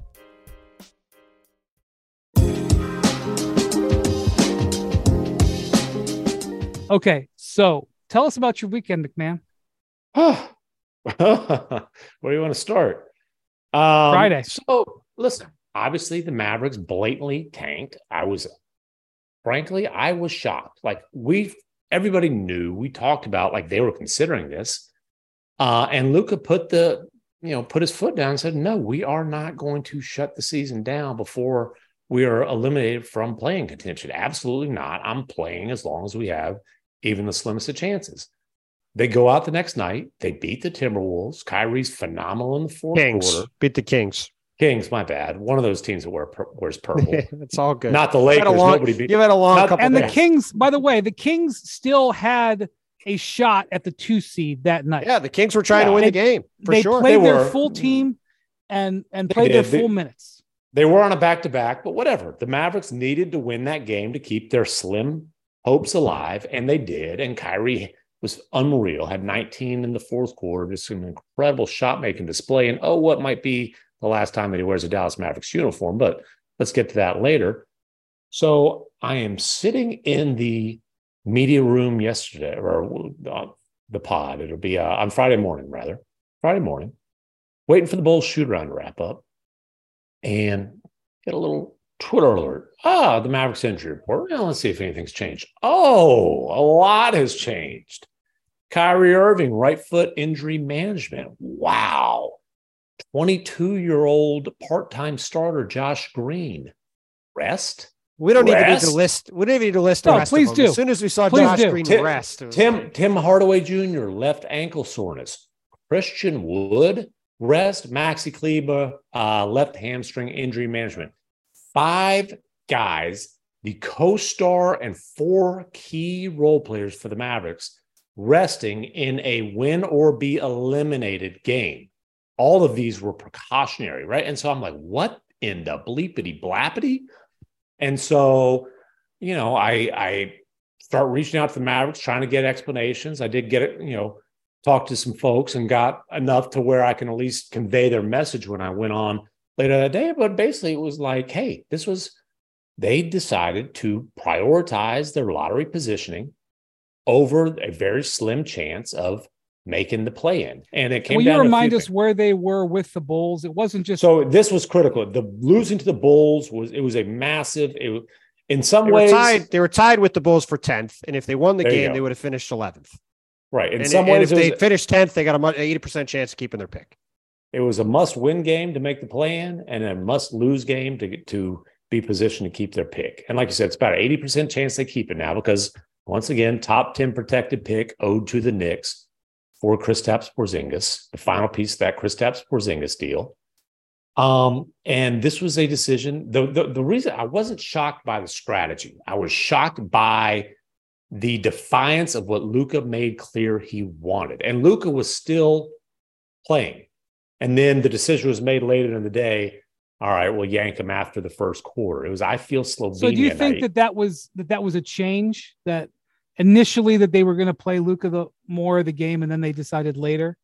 Okay, so tell us about your weekend, MacMahon. Where do you want to start? Um, Friday. So listen, obviously the Mavericks blatantly tanked. I was, frankly, I was shocked. Like we, everybody knew. We talked about like they were considering this. Uh, and Luka put the, you know, put his foot down and said, no, we are not going to shut the season down before we are eliminated from playing contention. Absolutely not. I'm playing as long as we have even the slimmest of chances. They go out the next night. They beat the Timberwolves. Kyrie's phenomenal in the fourth Kings quarter. beat the Kings. Kings, my bad. One of those teams that wear wears purple. it's all good. Not the You've had Lakers. a long, Nobody beat. you've had a long Not- couple and the days. Kings, by the way, the Kings still had a shot at the two seed that night. Yeah, the Kings were trying to win They- the game for they sure. played They their were. full team and and They played their did. They- full minutes. They were on a back to back, but whatever. The Mavericks needed to win that game to keep their slim hopes alive, and they did. And Kyrie was unreal, had 19 in the fourth quarter, just an incredible shot making display. And oh, what might be the last time that he wears a Dallas Mavericks uniform, but let's get to that later. So I am sitting in the media room yesterday, or uh, the pod. It'll be uh, on Friday morning, rather, Friday morning, waiting for the Bulls shoot around to wrap up and get a little Twitter alert. Ah, the Mavericks injury report. Well, let's see if anything's changed. Oh, a lot has changed. Kyrie Irving, right foot injury management. Wow. 22 year old part time starter Josh Green. Rest. we don't even need Rest? to list. We don't need to list the No, rest please do. As soon as we saw Please Josh do. Green Tim- rest, Tim like, Tim Hardaway Jr. left ankle soreness. Christian Wood rest. Maxi Kleber uh, left hamstring injury management. Five guys, the co-star and four key role players for the Mavericks, resting in a win or be eliminated game. All of these were precautionary, right? And so I'm like, what in the bleepity blappity? And so, you know, I I start reaching out to the Mavericks, trying to get explanations. I did get it, you know, talk to some folks and got enough to where I can at least convey their message when I went on later that day. But basically, it was like, hey, this was, they decided to prioritize their lottery positioning over a very slim chance of making the play in. And it came Will down you to remind us things. where they were with the Bulls? It wasn't just So this was critical. The losing to the Bulls was, it was a massive, it, was- in some they were ways, tied. They were tied with the Bulls for tenth, and if they won the game, they would have finished eleventh. right. In And, some and ways, if they was- finished tenth, they got a eighty percent chance of keeping their pick. It was a must win game to make the play in and a must lose game to to be positioned to keep their pick. And like you said, it's about an 80% chance they keep it now because once again, top 10 protected pick owed to the Knicks for Kristaps Porzingis, the final piece of that Kristaps Porzingis deal. Um, and this was a decision. The, the the reason I wasn't shocked by the strategy, I was shocked by the defiance of what Luka made clear he wanted. And Luka was still playing. And then the decision was made later in the day. All right, we'll yank him after the first quarter. It was I feel Slovenia. so do you think night. that that was that that was a change that initially that they were going to play Luka the more of the game and then they decided later?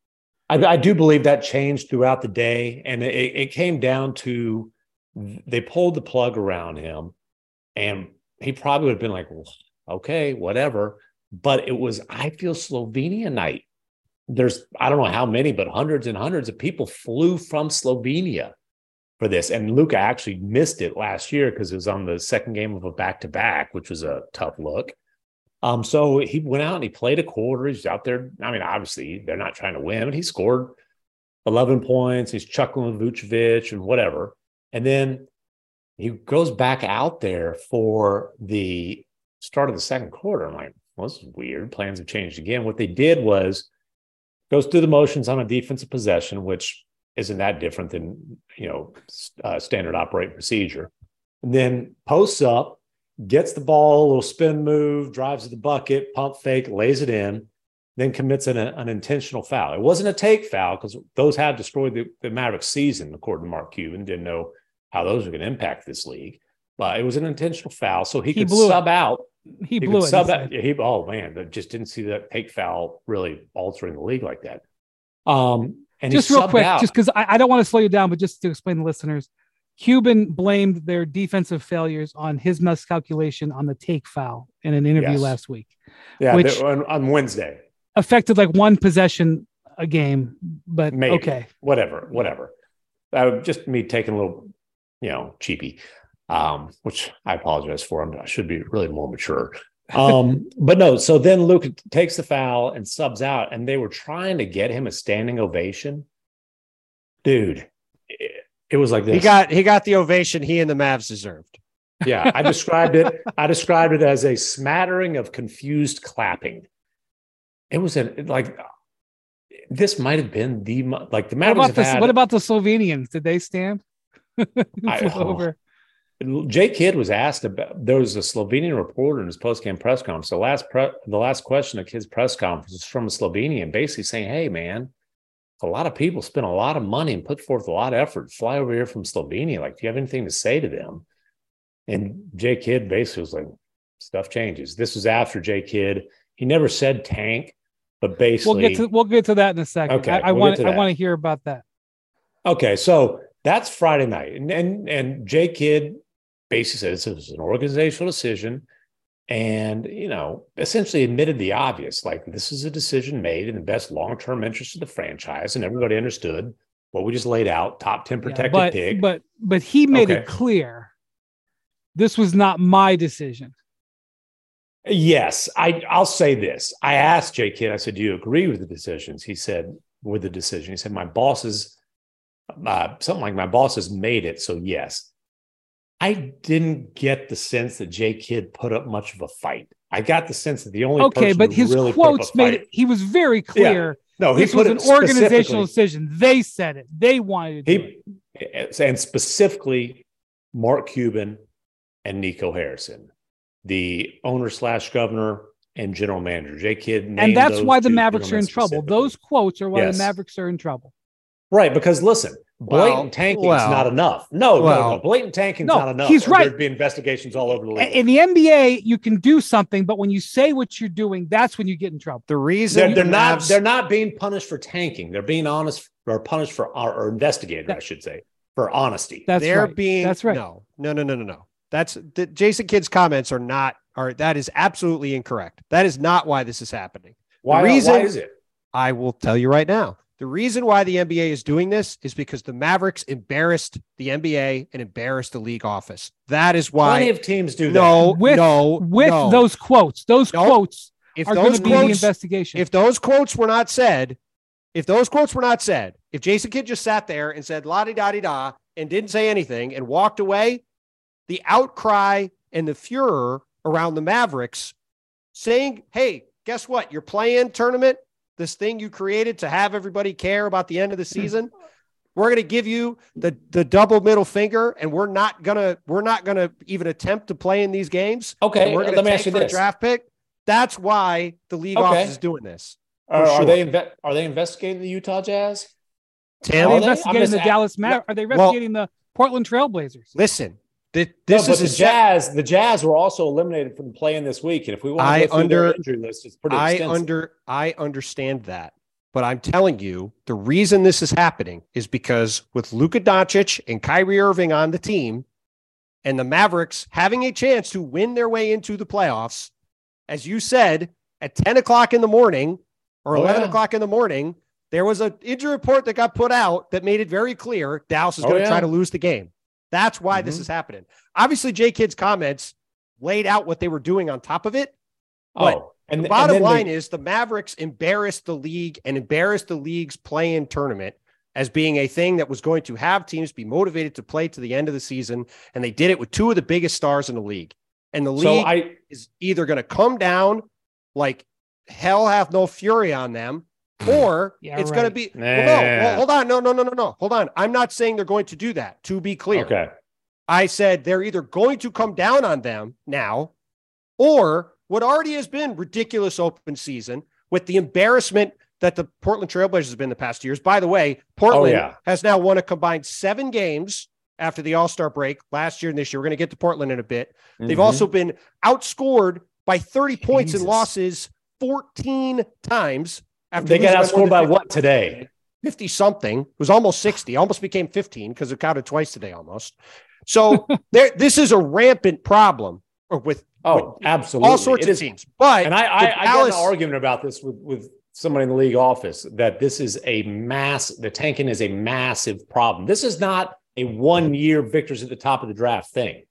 I, I do believe that changed throughout the day, and it, it came down to they pulled the plug around him, and he probably would have been like, "Well, "Okay, whatever." But it was I feel Slovenia night. There's I don't know how many, but hundreds and hundreds of people flew from Slovenia for this, and Luka actually missed it last year because it was on the second game of a back to back, which was a tough look. Um, so he went out and he played a quarter. He's out there. I mean, obviously they're not trying to win, but he scored 11 points. He's chuckling with Vucevic and whatever. And then he goes back out there for the start of the second quarter. I'm like, well, this is weird. Plans have changed again. What they did was goes through the motions on a defensive possession, which isn't that different than you know uh, standard operating procedure. And then posts up, gets the ball, a little spin move, drives to the bucket, pump fake, lays it in, then commits an, an intentional foul. It wasn't a take foul because those had destroyed the, the Mavericks season, according to Mark Cuban. Didn't know how those were going to impact this league, but it was an intentional foul, so he, He could blew it. sub out. He blew it. sub he oh man, I just didn't see that take foul really altering the league like that. Um, and just real quick, out. just because I, I don't want to slow you down, but just to explain to listeners, Cuban blamed their defensive failures on his miscalculation on the take foul in an interview Yes. last week. yeah, which- on, on Wednesday. Affected like one possession a game, but Maybe. okay. whatever, whatever. Uh, just me taking a little, you know, cheapy, um, which I apologize for. I'm, I should be really more mature. um, but no, so then Luke takes the foul and subs out, and they were trying to get him a standing ovation. Dude, it, it was like this. He got he got the ovation he and the Mavs deserved. Yeah, I described it. I described it as a smattering of confused clapping. It was a like this might have been the like the What about have the had, what about the Slovenians? Did they stand? I- Flew oh. over. Jay Kidd was asked about. There was a Slovenian reporter in his post-game press conference. The last pre, the last question of Kidd's press conference was from a Slovenian, basically saying, "Hey, man, a lot of people spend a lot of money and put forth a lot of effort. Fly over here from Slovenia. Like, do you have anything to say to them?" And Jay Kidd basically was like, "Stuff changes." This was after Jay Kidd. He never said tank, but basically We'll get to we'll get to that in a second. Okay, I, I we'll want to I want to hear about that. Okay, so that's Friday night, and and, and Jay Kidd basically said this was an organizational decision, and you know essentially admitted the obvious, like this is a decision made in the best long term interest of the franchise, and everybody understood what we just laid out: top ten Yeah, protected but pick. but but he made Okay. it clear this was not my decision. Yes, I I'll say this. I asked Jay Kidd, I said, Do you agree with the decisions? He said, with the decision. He said, My bosses, uh, something like my bosses made it. So yes. I didn't get the sense that Jay Kidd put up much of a fight. I got the sense that the only Okay, person but who his really put up a quotes made it. He was very clear. No, he this put was an organizational decision. They said it. They wanted to he and specifically Mark Cuban and Nico Harrison, the owner slash governor and general manager. Jay Kidd, named and that's why the Mavericks are in trouble. Those quotes are why Yes. the Mavericks are in trouble. right because listen, blatant Well, tanking is well, not enough. No, no, well, no, blatant tanking is no, not enough. he's right. There'd be investigations all over the league. In the NBA, you can do something, but when you say what you're doing, that's when you get in trouble. The reason they're, they're not. Mavs- They're not being punished for tanking. They're being honest or punished for or, or investigated, I should say, for honesty. That's they're right. being That's right. No, no, no, no, no, no. That's the Jason Kidd's comments are not are that is absolutely incorrect. That is not why this is happening. why, reason- why is it? I will tell you right now. The reason why the NBA is doing this is because the Mavericks embarrassed the NBA and embarrassed the league office. That is why. Plenty of teams do that. no, With- no, With no. those quotes, those Nope. quotes if are going those to be the quotes, investigation. if those quotes were not said, if those quotes were not said, if Jason Kidd just sat there and said la di da di da and didn't say anything and walked away, the outcry and the furor around the Mavericks saying, "Hey, guess what? You're playing tournament, this thing you created to have everybody care about the end of the hmm. season." We're going to give you the the double middle finger, and we're not gonna we're not gonna even attempt to play in these games. Okay, we're going let to me ask take you a this: draft pick. That's why the league Okay. office is doing this. Uh, are, for are they inve- are they investigating the Utah Jazz? Tim, are Are they they? Investigating the a- Dallas Mavericks? Are they Well- investigating the Portland Trailblazers? listen. Th- No, this but is the Jazz. The Jazz were also eliminated from playing this week, and if we want I to go their under- injury list, it's pretty I extensive. under I understand that, but I'm telling you, the reason this is happening is because with Luka Doncic and Kyrie Irving on the team, and the Mavericks having a chance to win their way into the playoffs, as you said, at 10 o'clock in the morning or Oh, 11 yeah. o'clock in the morning, there was an injury report that got put out that made it very clear Dallas is Oh, going to try to lose the game. That's why this Mhm. is happening. Obviously, J Kidd's comments laid out what they were doing on top of it. But oh, and the bottom then line is the Mavericks embarrassed the league and embarrassed the league's play-in tournament as being a thing that was going to have teams be motivated to play to the end of the season, and they did it with two of the biggest stars in the league. And the so league I is either going to come down like hell hath no fury on them, or Yeah, it's going to right. be. Well, no, well, hold on, no, no, no, no, no, hold on. I'm not saying they're going to do that. To be clear, okay. I said they're either going to come down on them now, or what already has been ridiculous open season with the embarrassment that the Portland Trailblazers has been the past years. By the way, Portland yeah. has now won a combined seven games after the All Star break last year and this year. We're going to get to Portland in a bit. They've Mhm. also been outscored by 30 points in losses 14 times. After they got outscored by 50 what today? 50 something. It was almost 60, almost became 15 because it counted twice today almost. So there, this is a rampant problem with Oh, absolutely. all sorts It of is- teams. But And I, I, I got an argument about this with, with somebody in the league office that this is a mass, the tanking is a massive problem. This is not a one year victors at the top of the draft thing.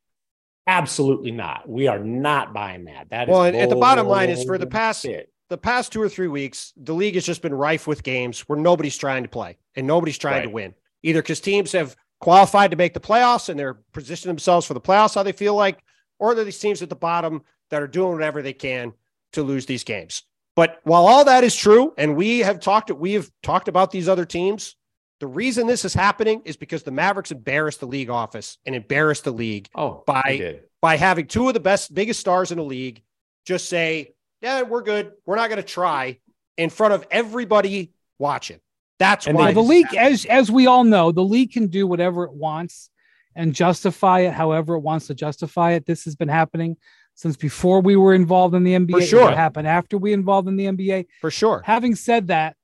Absolutely not. We are not buying that. That well, and the bottom line is for the past bullshit. The past two or three weeks, the league has just been rife with games where nobody's trying to play and nobody's trying to win. Either because teams have qualified to make the playoffs and they're positioning themselves for the playoffs how they feel like, or they're these teams at the bottom that are doing whatever they can to lose these games. But while all that is true, and we have talked we have talked about these other teams, the reason this is happening is because the Mavericks embarrassed the league office and embarrassed the league oh, by- by having two of the best, biggest stars in the league just say, Yeah, we're good. We're not going to try in front of everybody watching. That's And why the league, happened. as as we all know, the league can do whatever it wants and justify it however it wants to justify it. This has been happening since before we were involved in the NBA. It sure. happened after we involved in the NBA. for sure. Having said that,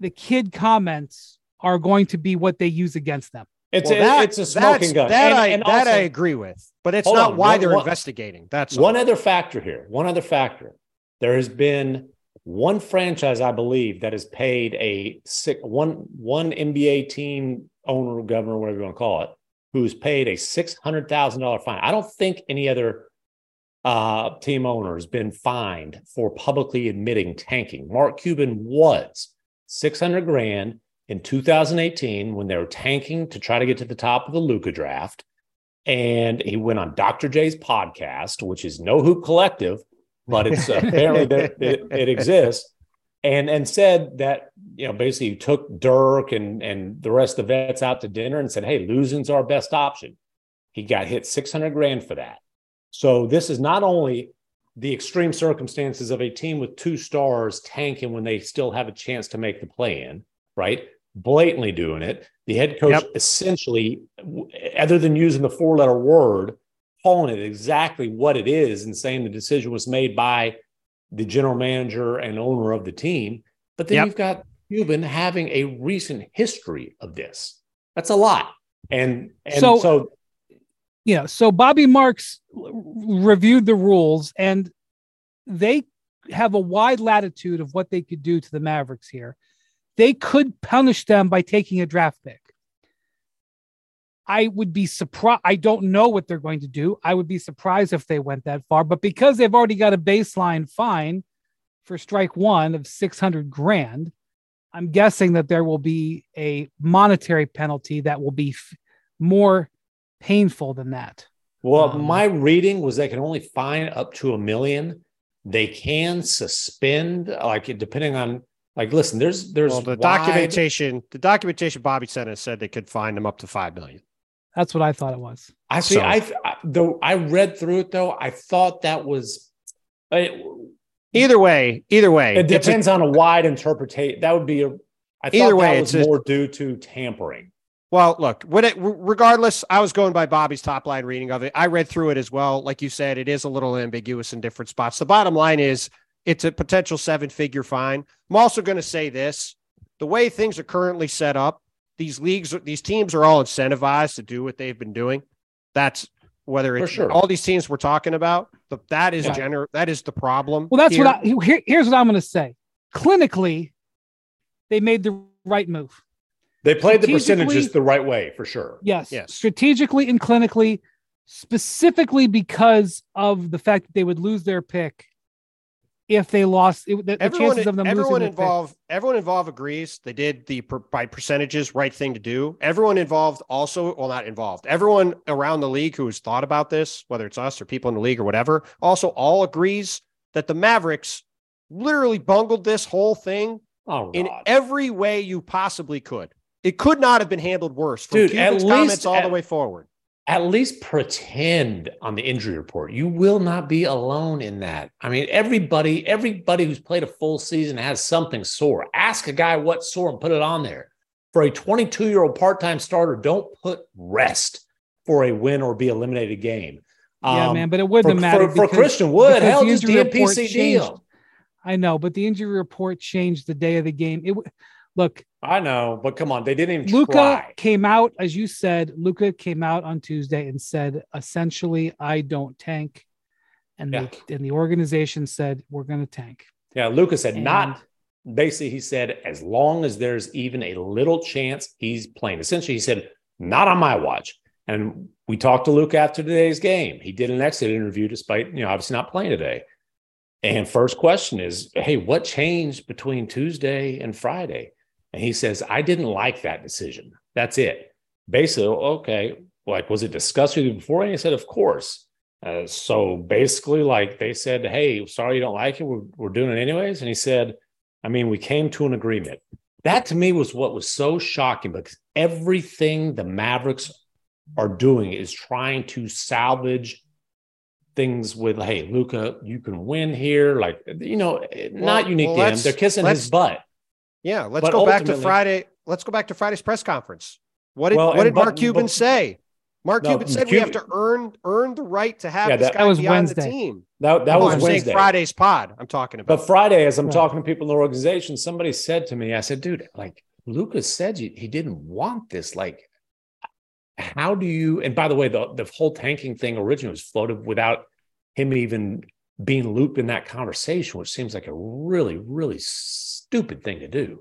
the kid comments are going to be what they use against them. It's Well, a, that- it's a smoking gun. That, And- I, and that I agree with, but it's not on. why One- they're one- investigating. That's One all. other factor here. One other factor. There has been one franchise, I believe, that has paid a sick one one NBA team owner, governor, whatever you want to call it, who's paid a six hundred thousand dollar fine. I don't think any other uh, team owner has been fined for publicly admitting tanking. Mark Cuban was six hundred grand in 2018 when they were tanking to try to get to the top of the Luka draft and he went on Dr. J's podcast, which is No Hoop Collective, but it's uh, apparently that it, it exists, and and said that you know basically took Dirk and and the rest of the vets out to dinner and said, "Hey, losing's our best option." He got hit six hundred grand for that. So this is not only the extreme circumstances of a team with two stars tanking when they still have a chance to make the play in, right? Blatantly doing it. The head coach Yep. essentially, other than using the four letter word, calling it exactly what it is and saying the decision was made by the general manager and owner of the team. But then Yep. you've got Cuban having a recent history of this. That's a lot. And, and So- so Yeah. So Bobby Marks reviewed the rules and they have a wide latitude of what they could do to the Mavericks here. They could punish them by taking a draft pick. I would be surprised. I don't know what they're going to do. I would be surprised if they went that far, but because they've already got a baseline fine for strike one of 600 grand, I'm guessing that there will be a monetary penalty that will be f- more painful than that. Well, Um, my reading was they can only fine up to a million. They can suspend, like depending on, like, listen, there's there's Well, the wide- documentation, the documentation Bobby sent us said they could find them up to five million. That's what I thought it was. I see. So- I, I though I read through it though. I thought that was. It, Either way, either way, it it's a- depends on a wide interpretation. That would be a. I thought Either way, that was it's a- more due to tampering. Well, look, when it, regardless, I was going by Bobby's top line reading of it. I read through it as well. Like you said, it is a little ambiguous in different spots. The bottom line is it's a potential seven figure fine. I'm also going to say this the way things are currently set up, these leagues, these teams are all incentivized to do what they've been doing. That's whether it's sure. all these teams we're talking about, the, that is Yeah. gener- that is the problem. Well, that's here. what I here, here's what I'm going to say. Clinically, they made the right move. They played the percentages the right way for sure. Yes. Yes. Strategically and clinically, specifically because of the fact that they would lose their pick if they lost it, the, the everyone, chances of them everyone losing their pick. involved everyone involved agrees they did the per, by percentages right thing to do. Everyone involved also well not involved everyone around the league who has thought about this whether it's us or people in the league or whatever also all agrees that the mavericks literally bungled this whole thing Oh, in every way you possibly could. It could not have been handled worse from Dude, Cuban's at comments least all at- the way forward at least pretend on the injury report. You will not be alone in that. I mean, everybody, everybody who's played a full season has something sore. Ask a guy what's sore and put it on there. For a 22 year old part time starter, don't put rest for a win or be eliminated game. Yeah, Um, man, but it wouldn't for, have mattered for, for Christian Wood, because hell, just DNPC deal. I know, but the injury report changed the day of the game. It look, I know, but come on, they didn't even Luka try. came out, as you said, Luka came out on Tuesday and said, essentially, I don't tank. And, Yeah. the, and the organization said, we're going to tank. Yeah, Luka said And- not. Basically, he said as long as there's even a little chance he's playing. Essentially, he said not on my watch. And we talked to Luke after today's game. He did an exit interview despite, you know, obviously not playing today. And first question is, hey, what changed between Tuesday and Friday? And he says, I didn't like that decision. That's it. Basically, okay, like, was it discussed with you before? And he said, of course. Uh, so basically, like they said, hey, sorry you don't like it. We're, we're doing it anyways. And he said, I mean, we came to an agreement. That to me was what was so shocking because everything the Mavericks are doing is trying to salvage things with, hey, luka you can win here. Like, you know, well, not unique well, to him. They're kissing his butt. Yeah. Let's but go back to Friday. Let's go back to Friday's press conference. What did, well, what did Mark Cuban but, say? Mark no, Cuban said Cuban, we have to earn earn the right to have yeah, this that, guy that was Wednesday. the team. That, that was I'm Wednesday. Friday's pod. I'm talking about. But Friday, as I'm right. talking to people in the organization, somebody said to me, I said, dude, like Lucas said he didn't want this. Like, how do you? And by the way, the, the whole tanking thing originally was floated without him even being looped in that conversation, which seems like a really, really stupid thing to do.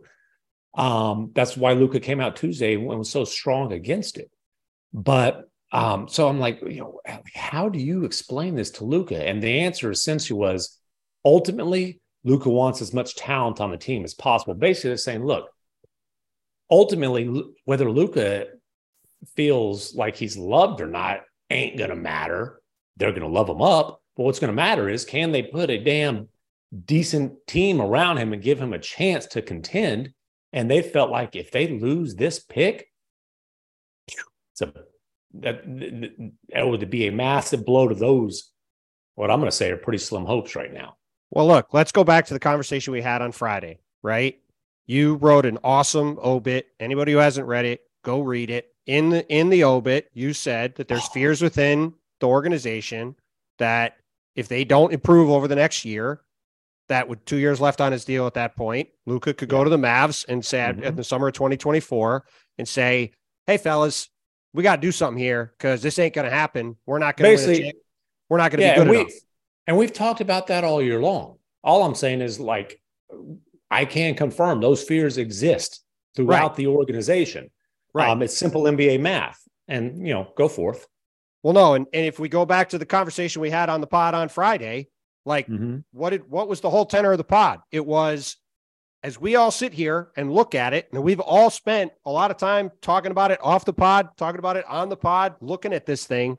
Um, that's why Luka came out Tuesday and was so strong against it. But um, so I'm like, you know, how do you explain this to Luka? And the answer essentially was ultimately, Luka wants as much talent on the team as possible. Basically, they're saying, look, ultimately, whether Luka feels like he's loved or not ain't going to matter. They're going to love him up. But what's going to matter is can they put a damn decent team around him and give him a chance to contend? And they felt like if they lose this pick, it's a that, that would be a massive blow to those. What I'm going to say are pretty slim hopes right now. Well, look, let's go back to the conversation we had on Friday, right? You wrote an awesome obit. Anybody who hasn't read it, go read it. In the in the obit, you said that there's fears within the organization that if they don't improve over the next year, that with two years left on his deal at that point, Luka could go to the Mavs and say mm-hmm. in the summer of 2024 and say, "Hey, fellas, we got to do something here because this ain't going to happen. We're not going to we're not going to yeah, be good and enough." We, and we've talked about that all year long. All I'm saying is like I can confirm those fears exist throughout right. the organization. Right. Um, it's simple NBA math, and you know, go forth. Well, no, and, and if we go back to the conversation we had on the pod on Friday, like mm-hmm. what did what was the whole tenor of the pod? It was as we all sit here and look at it, and we've all spent a lot of time talking about it off the pod, talking about it on the pod, looking at this thing.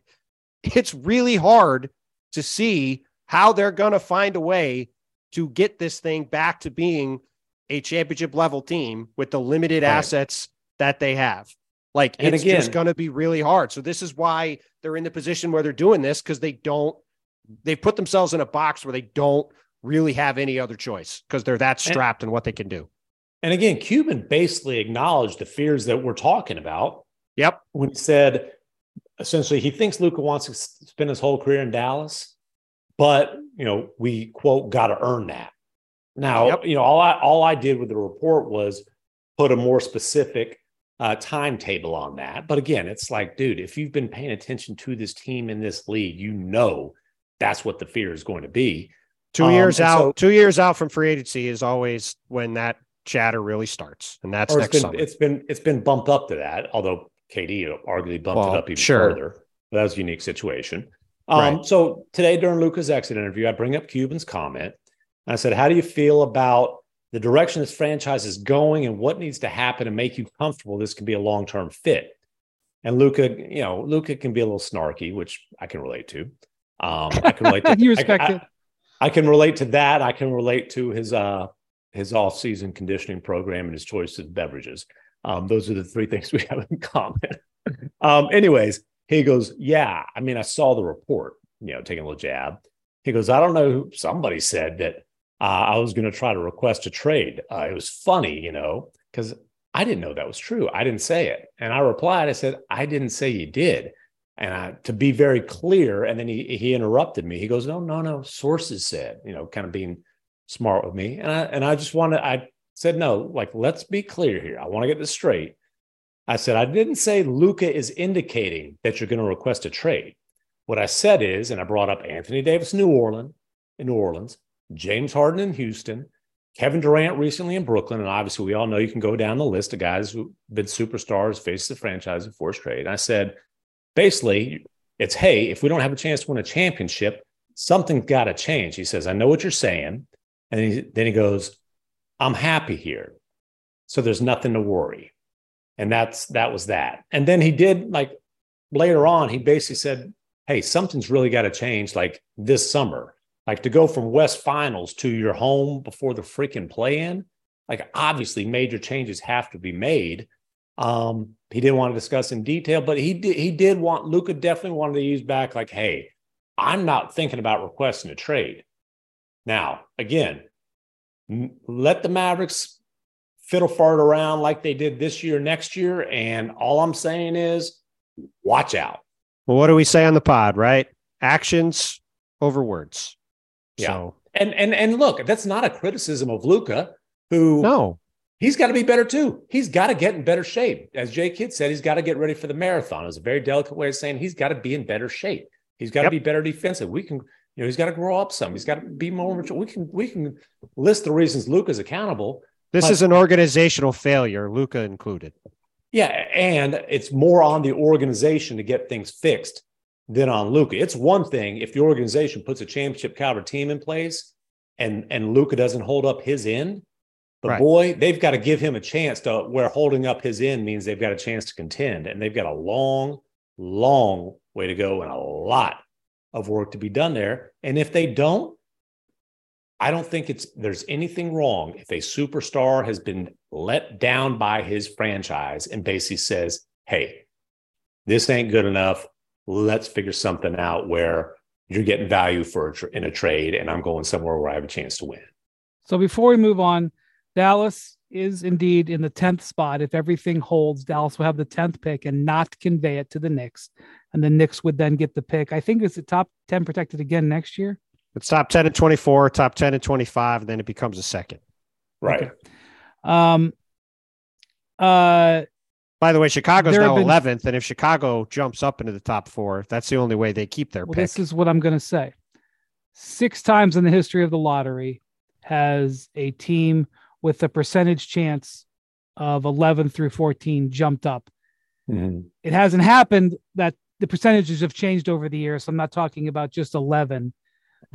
It's really hard to see how they're going to find a way to get this thing back to being a championship level team with the limited right. assets that they have. Like and it's again, just going to be really hard. So this is why they're in the position where they're doing this because they don't. They've put themselves in a box where they don't really have any other choice because they're that strapped in what they can do. And again, Cuban basically acknowledged the fears that we're talking about. Yep. When he said essentially he thinks Luka wants to spend his whole career in Dallas, but you know, we quote got to earn that. Now, yep. you know, all I all I did with the report was put a more specific uh, timetable on that. But again, it's like, dude, if you've been paying attention to this team in this league, you know that's what the fear is going to be. Two um, years out, so, two years out from free agency is always when that chatter really starts, and that's next been, summer. It's been it's been bumped up to that, although KD arguably bumped well, it up even sure. further. That was a unique situation. Um, right. So today during Luka's exit interview, I bring up Cuban's comment. and I said, "How do you feel about the direction this franchise is going, and what needs to happen to make you comfortable this can be a long term fit?" And Luka, you know, Luka can be a little snarky, which I can relate to. Um, I can relate to. you respect I, it. I can relate to that. I can relate to his uh his off season conditioning program and his choice of beverages. Um, those are the three things we have in common. um, anyways, he goes, yeah. I mean, I saw the report. You know, taking a little jab. He goes, I don't know. Somebody said that uh, I was going to try to request a trade. Uh, it was funny, you know, because I didn't know that was true. I didn't say it, and I replied. I said, I didn't say you did. And I, to be very clear, and then he he interrupted me. He goes, "No, no, no. Sources said, you know, kind of being smart with me." And I and I just wanted, I said, "No, like let's be clear here. I want to get this straight." I said, "I didn't say Luka is indicating that you're going to request a trade. What I said is, and I brought up Anthony Davis, New Orleans, in New Orleans, James Harden in Houston, Kevin Durant recently in Brooklyn, and obviously we all know you can go down the list of guys who've been superstars, faced the franchise and forced trade. And I said." Basically, it's hey, if we don't have a chance to win a championship, something's got to change. He says, I know what you're saying. And he, then he goes, I'm happy here. So there's nothing to worry. And that's that was that. And then he did like later on, he basically said, Hey, something's really got to change like this summer. Like to go from West Finals to your home before the freaking play in, like obviously major changes have to be made. Um, he didn't want to discuss in detail, but he did he did want Luka definitely wanted to use back like, hey, I'm not thinking about requesting a trade. Now, again, let the Mavericks fiddle fart around like they did this year, next year. And all I'm saying is watch out. Well, what do we say on the pod, right? Actions over words. Yeah. So. And and and look, that's not a criticism of Luka, who no he's got to be better too. He's got to get in better shape. As Jay Kidd said, he's got to get ready for the marathon. It was a very delicate way of saying he's got to be in better shape. He's got to yep. be better defensive. We can, you know, he's got to grow up some. He's got to be more mature. We can we can list the reasons Luka's accountable. This but, is an organizational failure, Luka included. Yeah, and it's more on the organization to get things fixed than on Luka. It's one thing if the organization puts a championship caliber team in place and and Luka doesn't hold up his end. But right. boy, they've got to give him a chance to where holding up his end means they've got a chance to contend. And they've got a long, long way to go and a lot of work to be done there. And if they don't, I don't think it's there's anything wrong if a superstar has been let down by his franchise and basically says, "Hey, this ain't good enough. Let's figure something out where you're getting value for a, in a trade, and I'm going somewhere where I have a chance to win." So before we move on, Dallas is indeed in the tenth spot. If everything holds, Dallas will have the tenth pick and not convey it to the Knicks, and the Knicks would then get the pick. I think it's the top ten protected again next year. It's top 10 and 24, top 10 and 25, and then it becomes a second. Right. Okay. Um, uh, By the way, Chicago's now been, 11th, and if Chicago jumps up into the top four, that's the only way they keep their well, pick. This is what I'm going to say. Six times in the history of the lottery has a team with the percentage chance of 11 through 14 jumped up. Mm-hmm. It hasn't happened that the percentages have changed over the years. So I'm not talking about just 11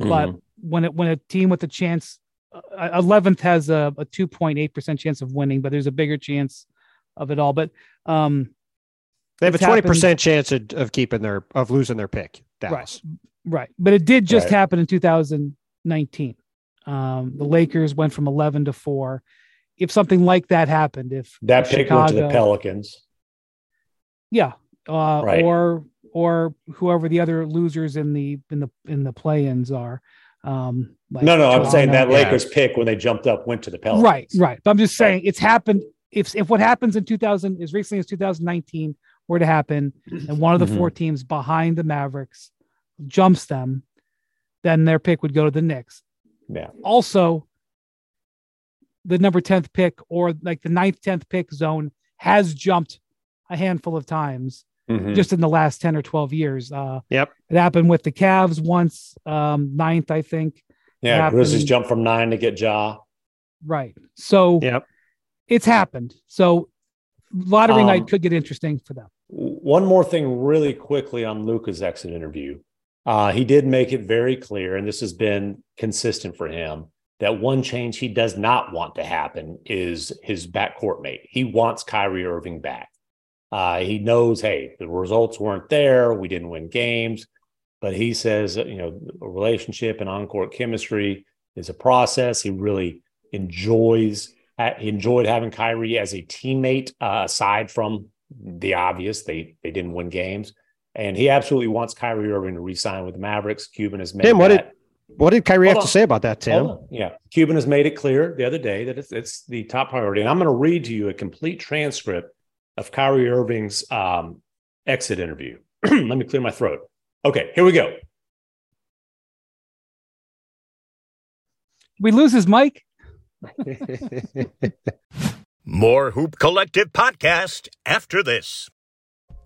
Mm-hmm. But when it when a team with a chance, uh, eleventh uh, has a, a two point eight percent chance of winning, but there's a bigger chance of it all. But um, they have a twenty percent chance of, of, keeping their of losing their pick. Dallas. Right, right. But it did just right. happen in 2019. Um, the Lakers went from 11 to four. If something like that happened, if that pick Chicago, went to the Pelicans, yeah, uh, right. or or whoever the other losers in the in the in the play-ins are. Um, like no, no, Toronto. I'm saying that Lakers pick when they jumped up went to the Pelicans. Right, right. But I'm just saying right. it's happened. If if what happens in 2000 as recently as 2019 were to happen, and one of the mm-hmm. four teams behind the Mavericks jumps them, then their pick would go to the Knicks. Yeah. Also, the number 10th pick or like the ninth, 10th pick zone has jumped a handful of times mm-hmm. just in the last 10 or 12 years. Uh, yep. It happened with the Cavs once, um, ninth, I think. Yeah. Grizzlies jumped from nine to get Ja. Right. So yep. it's happened. So lottery um, night could get interesting for them. One more thing, really quickly on Luka's exit interview. Uh, he did make it very clear, and this has been consistent for him, that one change he does not want to happen is his backcourt mate. He wants Kyrie Irving back. Uh, he knows, hey, the results weren't there. We didn't win games. But he says, you know, a relationship and on-court chemistry is a process. He really enjoys. He enjoyed having Kyrie as a teammate, uh, aside from the obvious. They they didn't win games, and he absolutely wants Kyrie Irving to re-sign with the Mavericks. Cuban has made Tim, what that. did what did Kyrie Hold have on. to say about that, Tim? Yeah, Cuban has made it clear the other day that it's, it's the top priority, and I'm going to read to you a complete transcript of Kyrie Irving's um, exit interview. Let me clear my throat. Okay, here we go. We lose his mic. More Hoop Collective podcast after this.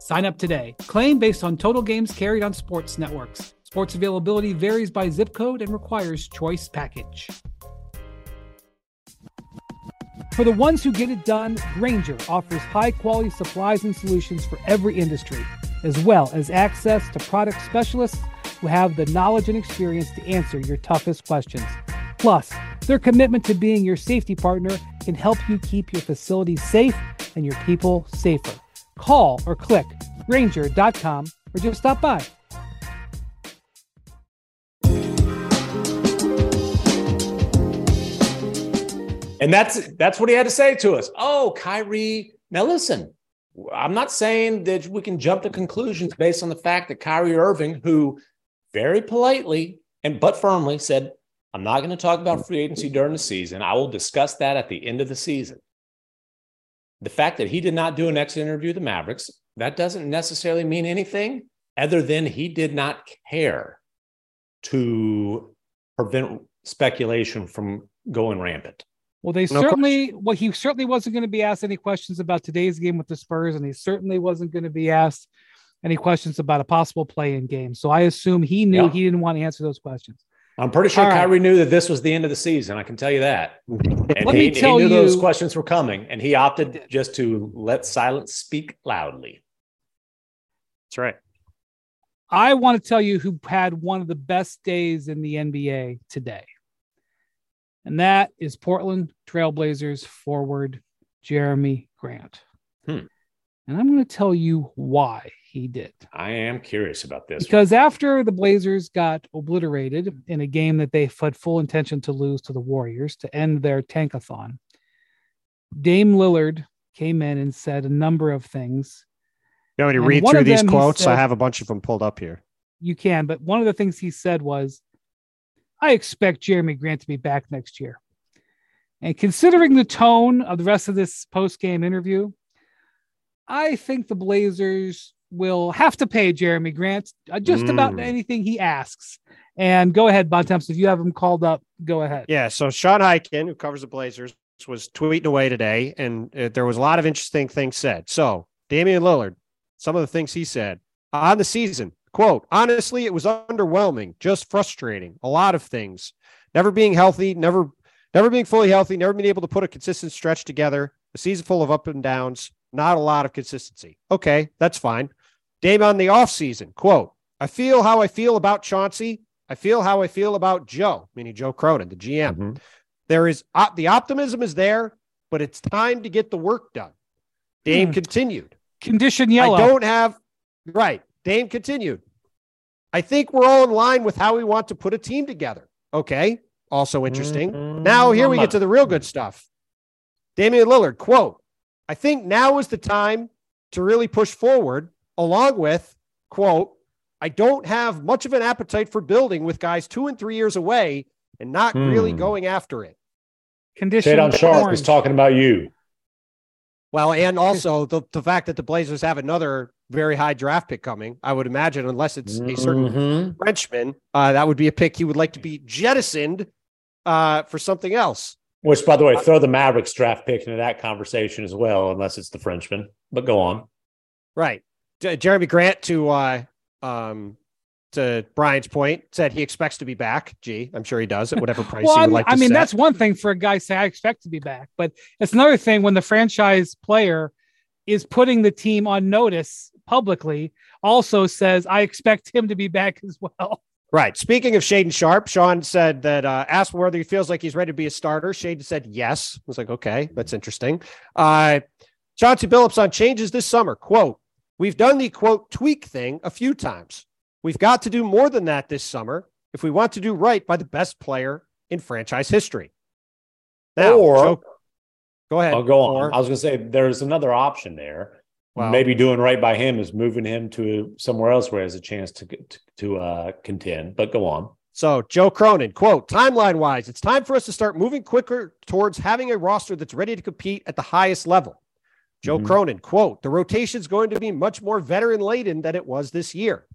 Sign up today. Claim based on total games carried on sports networks. Sports availability varies by zip code and requires choice package. For the ones who get it done, Grainger offers high quality supplies and solutions for every industry, as well as access to product specialists who have the knowledge and experience to answer your toughest questions. Plus, their commitment to being your safety partner can help you keep your facilities safe and your people safer. Call or click Grainger.com or just stop by. And that's that's what he had to say to us. Oh, Kyrie. Now listen, I'm not saying that we can jump to conclusions based on the fact that Kyrie Irving, who very politely and but firmly said, I'm not going to talk about free agency during the season. I will discuss that at the end of the season. The fact that he did not do an exit interview with the Mavericks, that doesn't necessarily mean anything other than he did not care to prevent speculation from going rampant. Well, they No certainly, well, he certainly wasn't going to be asked any questions about today's game with the Spurs, and he certainly wasn't going to be asked any questions about a possible play in game. So I assume he knew Yeah. he didn't want to answer those questions. I'm pretty sure All right. Kyrie knew that this was the end of the season. I can tell you that. And Let he, me tell he knew those questions were coming, and he opted just to let silence speak loudly. That's right. I want to tell you who had one of the best days in the NBA today. And that is Portland Trailblazers forward Jerami Grant. Hmm. And I'm going to tell you why he did. I am curious about this. Because after the Blazers got obliterated in a game that they had full intention to lose to the Warriors to end their tankathon, Dame Lillard came in and said a number of things. You want me to And read through these them he quotes? I have a bunch of them pulled up here. You can, but one of the things he said was, I expect Jerami Grant to be back next year. And considering the tone of the rest of this post game interview, I think the Blazers will have to pay Jerami Grant uh, just about Mm. anything he asks. And go ahead, Bontemps, if you have him called up, go ahead. Yeah. So Sean Highkin, who covers the Blazers, was tweeting away today, and uh, there was a lot of interesting things said. So Damian Lillard, some of the things he said on the season. Quote, honestly, it was underwhelming, just frustrating. A lot of things. Never being healthy, never never being fully healthy, never being able to put a consistent stretch together. A season full of up and downs, not a lot of consistency. Okay, that's fine. Dame on the offseason, quote, I feel how I feel about Chauncey. I feel how I feel about Joe, meaning Joe Cronin, the GM. Mhm. There is op- the optimism is there, but it's time to get the work done. Dame Hmm. continued. Condition yellow. I don't have right. Dame continued. I think we're all in line with how we want to put a team together. Okay. Also interesting. Mhm. Now here we get to the real good stuff. Damian Lillard, quote, I think now is the time to really push forward, along with, quote, I don't have much of an appetite for building with guys two and three years away and not really Hmm. going after it. Condition Shaedon Sharpe is talking about you. Well, and also the, the fact that the Blazers have another very high draft pick coming, I would imagine, unless it's a certain Mhm. Frenchman, uh, that would be a pick he would like to be jettisoned uh, for something else. Which, by the way, throw the Mavericks draft pick into that conversation as well, unless it's the Frenchman. But go on. Right. Jerami Grant to uh, um, to Brian's point said he expects to be back. Gee, I'm sure he does at whatever price Well, he would I'm- like to I mean, set. that's one thing for a guy to say I expect to be back, but it's another thing when the franchise player is putting the team on notice publicly. Also says I expect him to be back as well. Right. Speaking of Shaedon Sharpe, Sean said that uh, asked whether he feels like he's ready to be a starter. Shaedon said yes. I was like, okay, that's interesting. Uh, Chauncey Billups on changes this summer. Quote, we've done the quote tweak thing a few times. We've got to do more than that this summer if we want to do right by the best player in franchise history. Now, Or- Joe- go ahead. I'll go on. Or- I was going to say there's another option there. Well- maybe doing right by him is moving him to somewhere else where he has a chance to to, to uh, contend. But go on. So Joe Cronin, quote, timeline wise, it's time for us to start moving quicker towards having a roster that's ready to compete at the highest level. Joe Mhm. Cronin, quote, the rotation's going to be much more veteran laden than it was this year.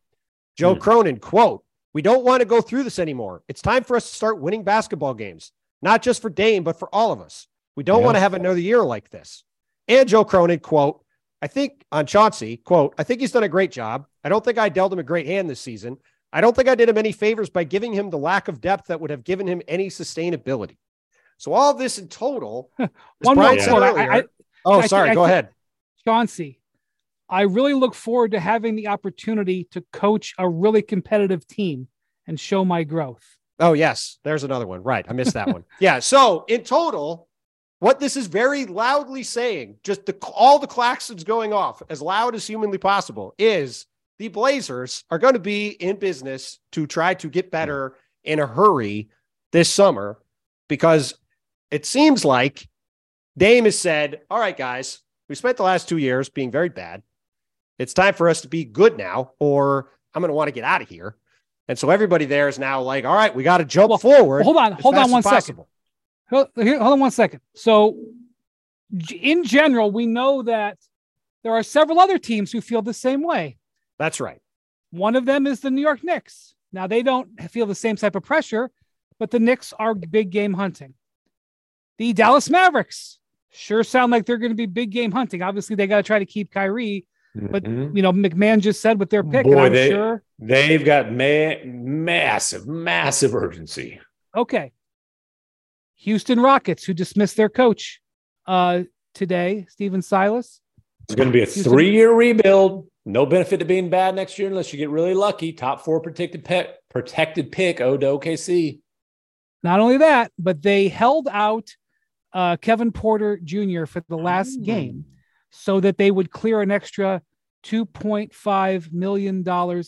Joe Hmm. Cronin, quote, we don't want to go through this anymore. It's time for us to start winning basketball games, not just for Dame, but for all of us. We don't Yeah. want to have another year like this. And Joe Cronin, quote, I think on Chauncey, quote, I think he's done a great job. I don't think I dealt him a great hand this season. I don't think I did him any favors by giving him the lack of depth that would have given him any sustainability. So all of this in total, One more Brian quote. I, I, oh, I sorry, go ahead. Chauncey, I really look forward to having the opportunity to coach a really competitive team and show my growth. Oh, yes, there's another one. Right, I missed that one. Yeah. So in total, what this is very loudly saying, just the all the claxons going off as loud as humanly possible, is the Blazers are going to be in business to try to get better in a hurry this summer because it seems like Dame has said, All right, guys, we spent the last two years being very bad. It's time for us to be good now, or I'm going to want to get out of here. And so everybody there is now like, All right, we got to jump Well, forward. Hold on, hold on one second. Hold, hold on one second. So, in general, we know that there are several other teams who feel the same way. That's right. One of them is the New York Knicks. Now, they don't feel the same type of pressure, but the Knicks are big game hunting. The Dallas Mavericks sure sound like they're going to be big game hunting. Obviously, they got to try to keep Kyrie, but Mhm. you know, MacMahon just said with their pick, Boy, I'm they- sure. they've got ma- massive, massive urgency. Okay. Houston Rockets, who dismissed their coach uh, today, Stephen Silas. It's going to be a Houston- three-year rebuild. No benefit to being bad next year unless you get really lucky. Top four protected pick, protected pick. Ode to OKC. Not only that, but they held out uh, Kevin Porter Jr. for the last Mm. game so that they would clear an extra $2.5 million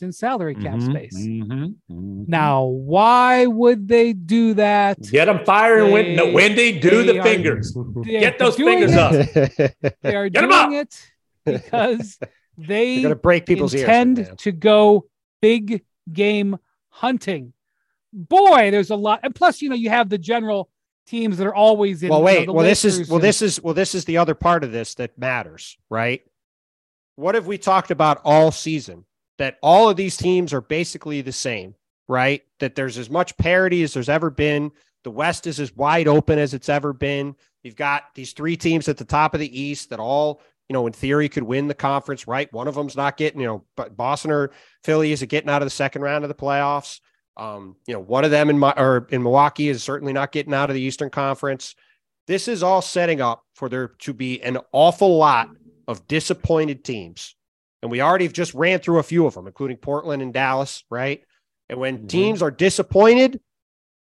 in salary cap Mhm, space. mhm, mhm. Now, why would they do that? Get them firing, Windy. No, They- Windy, do the are- fingers. They're Get those fingers it- up. They are Get 'em doing it because they You're going to break people's intend ears. to go big game hunting. Boy, there's a lot, and plus, you know, you have the general teams that are always in. well, you know, wait. the well, this is well, this is well, this is the other part of this that matters, right? What have we talked about all season? That all of these teams are basically the same, right? That there's as much parity as there's ever been. The West is as wide open as it's ever been. You've got these three teams at the top of the East that all, you know, in theory could win the conference, right? One of them's not getting, you know, but Boston or Philly is getting out of the second round of the playoffs. Um, you know, one of them in my or in Milwaukee is certainly not getting out of the Eastern Conference. This is all setting up for there to be an awful lot of disappointed teams. And we already have just ran through a few of them, including Portland and Dallas, right? And when Mhm. teams are disappointed,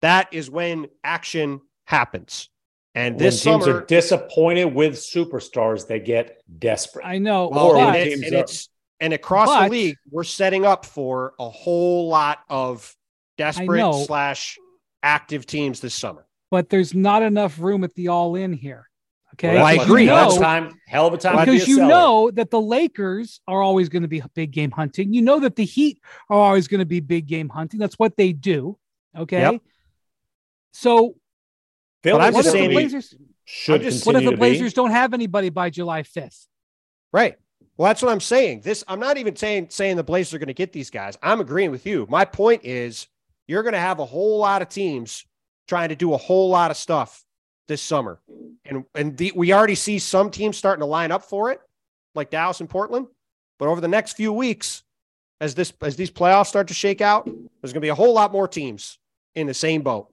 that is when action happens. And When this teams summer, are disappointed with superstars, they get desperate. I know. well, Or and, when but- it's, teams and are- it's and across But- the league, we're setting up for a whole lot of desperate slash active teams this summer. but there's not enough room at the all in here. Okay. Well, I agree. You That's know, time, hell of a time to be because a you seller. know that the Lakers are always going to be big game hunting. You know that the Heat are always going to be big game hunting. That's what they do. Okay. Yep. So Philly But I'm what just if the saying- Blazers? should just- What if the. Blazers don't have anybody by July 5th? Right. Well, that's what I'm saying. This I'm not even saying saying the Blazers are going to get these guys. I'm agreeing with you. My point is you're going to have a whole lot of teams trying to do a whole lot of stuff this summer. And and the, we already see some teams starting to line up for it, like Dallas and Portland. But over the next few weeks, as this as these playoffs start to shake out, there's going to be a whole lot more teams in the same boat.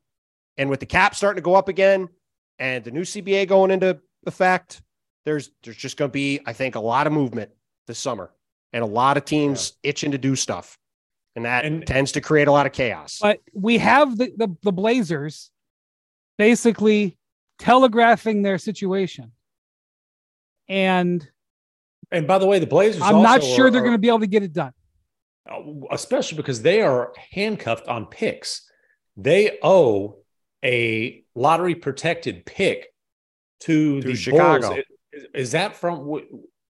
And with the cap starting to go up again and the new CBA going into effect, there's there's just going to be, I think, a lot of movement this summer and a lot of teams itching to do stuff, and that And- tends to create a lot of chaos. But we have the, the, the Blazers basically telegraphing their situation. And And by the way, the Blazers. I'm not sure are- they're going to be able to get it done. uh, especially because they are handcuffed on picks. They owe a lottery protected pick to, To the Chicago. Bulls. Is, is that from?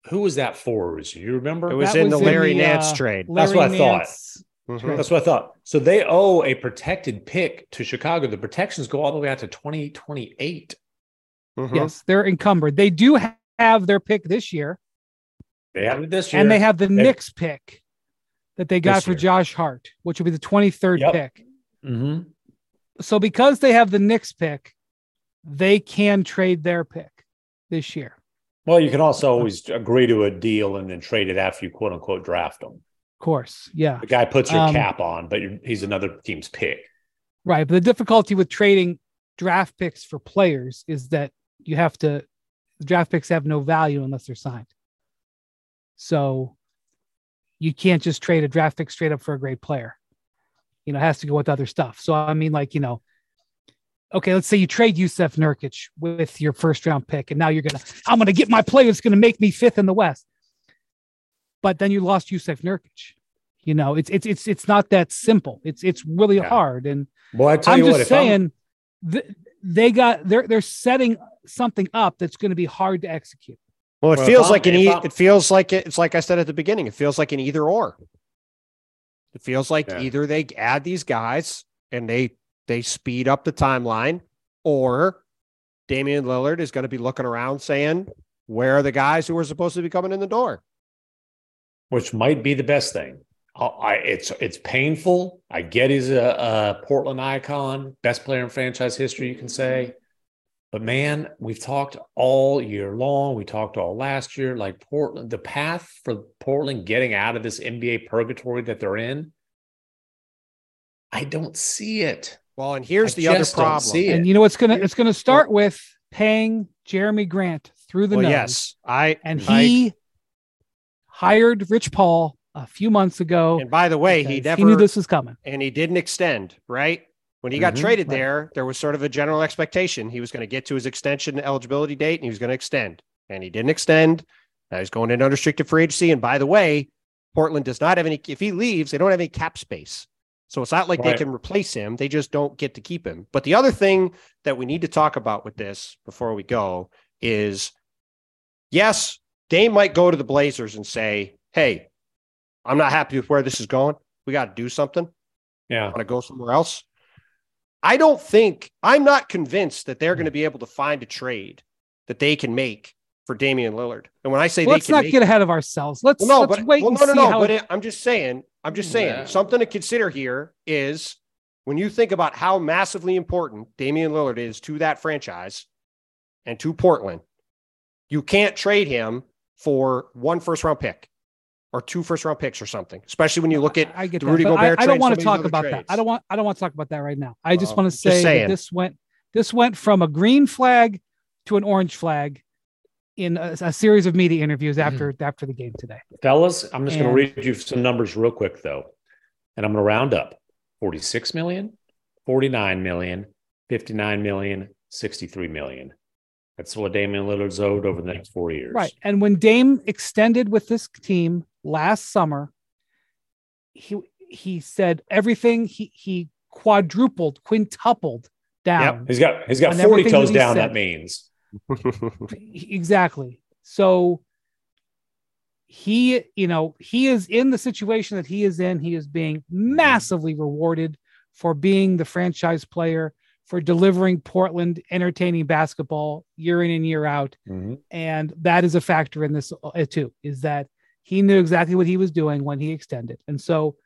Who was that for? Was you remember? It was That in was the in Larry the, Nance uh, trade. That's what I thought. Nance trade. That's what I thought. So they owe a protected pick to Chicago. The protections go all the way out to 2028. Mhm. Yes, they're encumbered. They do have their pick this year, They have it this year. and they have the They- Knicks pick that they got for year. Josh Hart, which will be the 23rd Yep. pick. Mhm. So because they have the Knicks pick, they can trade their pick this year. Well, you can also always agree to a deal and then trade it after you quote unquote draft them. Of course, yeah, The guy puts your Um, cap on, but you're, he's another team's pick. right. But the difficulty with trading draft picks for players is that you have to draft picks have no value unless they're signed. So you can't just trade a draft pick straight up for a great player. You know, it has to go with other stuff. So I mean, like, you know, okay, let's say you trade Jusuf Nurkic with your first round pick, and now you're gonna, I'm gonna get my player that's gonna make me fifth in the West. But then you lost Jusuf Nurkic. You know, it's it's it's it's not that simple. It's it's really Yeah. hard. And Well, I tell I'm you just what, if I'm- saying, th- they got they're they're setting something up that's going to be hard to execute. Well, it Well, feels like an if e- I'm- it feels like it, it's like I said at the beginning. It feels like an either or. It feels like Yeah. either they add these guys and they they speed up the timeline, or Damian Lillard is going to be looking around saying, "Where are the guys who are supposed to be coming in the door?" which might be the best thing. I, it's it's painful. I get he's a, a Portland icon, best player in franchise history, you can say. But man, we've talked all year long. We talked all last year. Like Portland, the path for Portland getting out of this NBA purgatory that they're in, I don't see it. Well, and here's I the other problem. And you know it's gonna it's gonna start with paying Jerami Grant through the Well, nose. yes, I and I- he hired Rich Paul a few months ago. and by the way, he because never he knew this was coming. and he didn't extend, right? When he got Mhm. traded Right. there, there was sort of a general expectation he was going to get to his extension eligibility date and he was going to extend. And he didn't extend. Now he's going into unrestricted free agency. And by the way, Portland does not have any, if he leaves, they don't have any cap space. So it's not like they can replace him. They just don't get to keep him. But the other thing that we need to talk about with this before we go is yes, Dame might go to the Blazers and say, Hey, I'm not happy with where this is going. We got to do something Yeah. want to go somewhere else. I don't think I'm not convinced that they're going to be able to find a trade that they can make for Damian Lillard. And when I say Let's they can not get ahead of ourselves. Let's, well, no, let's but wait well, and no, no, see no. how But it, I'm just saying, I'm just saying Yeah. something to consider here is when you think about how massively important Damian Lillard is to that franchise and to Portland, you can't trade him for one first round pick or two first round picks or something, especially when you look at I get the Rudy but Gobert I, I don't want to talk these other about that. I don't want I don't want to talk about that right now. I just Well, want to say that this went this went from a green flag to an orange flag in a, a series of media interviews mm-hmm. after after the game today. Fellas, I'm just going to read you some numbers real quick, though. And I'm going to round up 46 million, 49 million, 59 million, 63 million. That's what Damian Lillard's owed over the next four years. Right. And when Dame extended with this team last summer, he he said everything he he quadrupled, quintupled down. He's got he's got 40 toes down, said. that means. exactly. So he you know he is in the situation that he is in. He is being massively rewarded for being the franchise player for delivering portland entertaining basketball year in and year out. Mhm. and that is a factor in this uh, too is that he knew exactly what he was doing when he extended. And so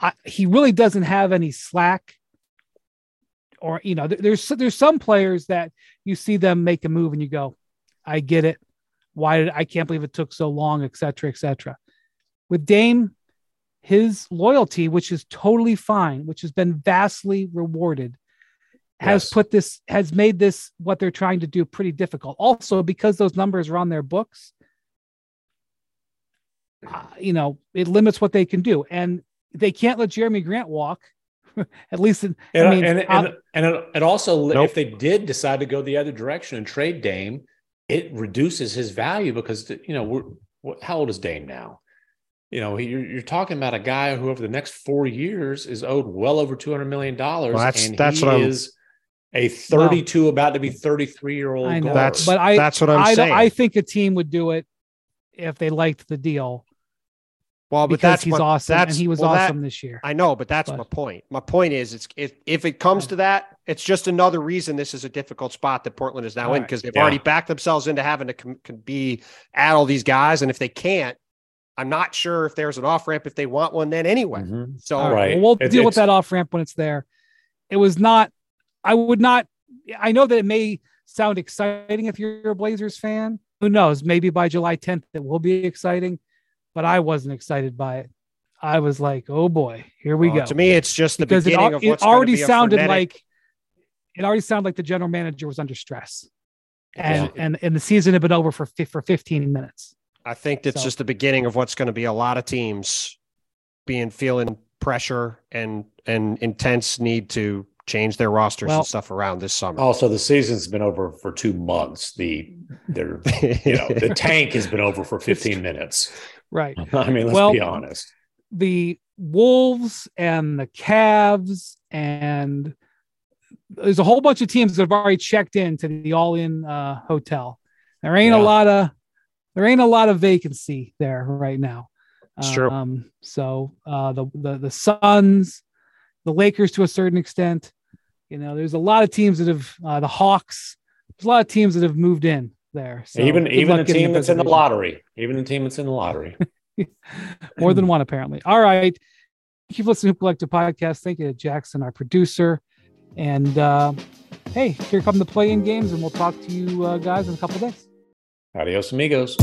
I, he really doesn't have any slack or you know there's there's some players that you see them make a move and you go i get it. Why did i can't believe it took so long et cetera et cetera. With dame his loyalty which is totally fine which has been vastly rewarded has Yes. put this has made this what they're trying to do pretty difficult. Also because those numbers are on their books uh, you know it limits what they can do. And they can't let jerami grant walk at least in, And, i mean and, and, and it, it also, Nope. if they did decide to go the other direction and trade Dame, it reduces his value because, you know, we're, what, how old is Dame now? You know, you're, you're talking about a guy who over the next four years is owed well over $200 million. Well, that's- and that's he what I'm- a 32, about to be 33 year old I know. That's but I- that's what I'm I, saying. I think a team would do it if they liked the deal. Well, but because that's he's what, awesome That's, and he was well, that- awesome this year. I know, but that's But- my point. My point is, it's if if it comes to that, it's just another reason this is a difficult spot that Portland is now in Right. because they've Yeah. already backed themselves into having to com- com- be at all these guys, and if they can't, I'm not sure if there's an off ramp if they want one then anyway. Mhm. So All Right. Well, we'll It's- deal with that off ramp when it's there. It was not. I would not. I know that it may sound exciting if you're a Blazers fan. Who knows? Maybe by July 10th it will be exciting, but I wasn't excited by it. I was like, "Oh boy, here we go." to me, it's just the because it, beginning al- of it what's gonna already be sounded frenetic- like it already sounded like the general manager was under stress, and Yeah. and and the season had been over for for 15 minutes. I think that's So- just the beginning of what's going to be a lot of teams being feeling pressure and and intense need to change their rosters Well- and stuff around this summer. Oh, also, the season's been over for two months. The they're you know the tank has been over for 15 minutes. Right. I mean, let's Well- be honest. the Wolves and the Cavs and there's a whole bunch of teams that have already checked into the all-in uh, hotel. There ain't Yeah. a lot of there ain't a lot of vacancy there right now. It's true. Um, so uh, the the the Suns, the Lakers to a certain extent, you know, there's a lot of teams that have uh, the Hawks. There's a lot of teams that have moved in there. So even even the team that's in the lottery, even the team that's in the lottery. more than one apparently. All right. Thank you for listening to Collective Podcast. Thank you to Jackson, our producer. And uh, hey, here come the play-in games, and we'll talk to you uh, guys in a couple days. Adios, amigos.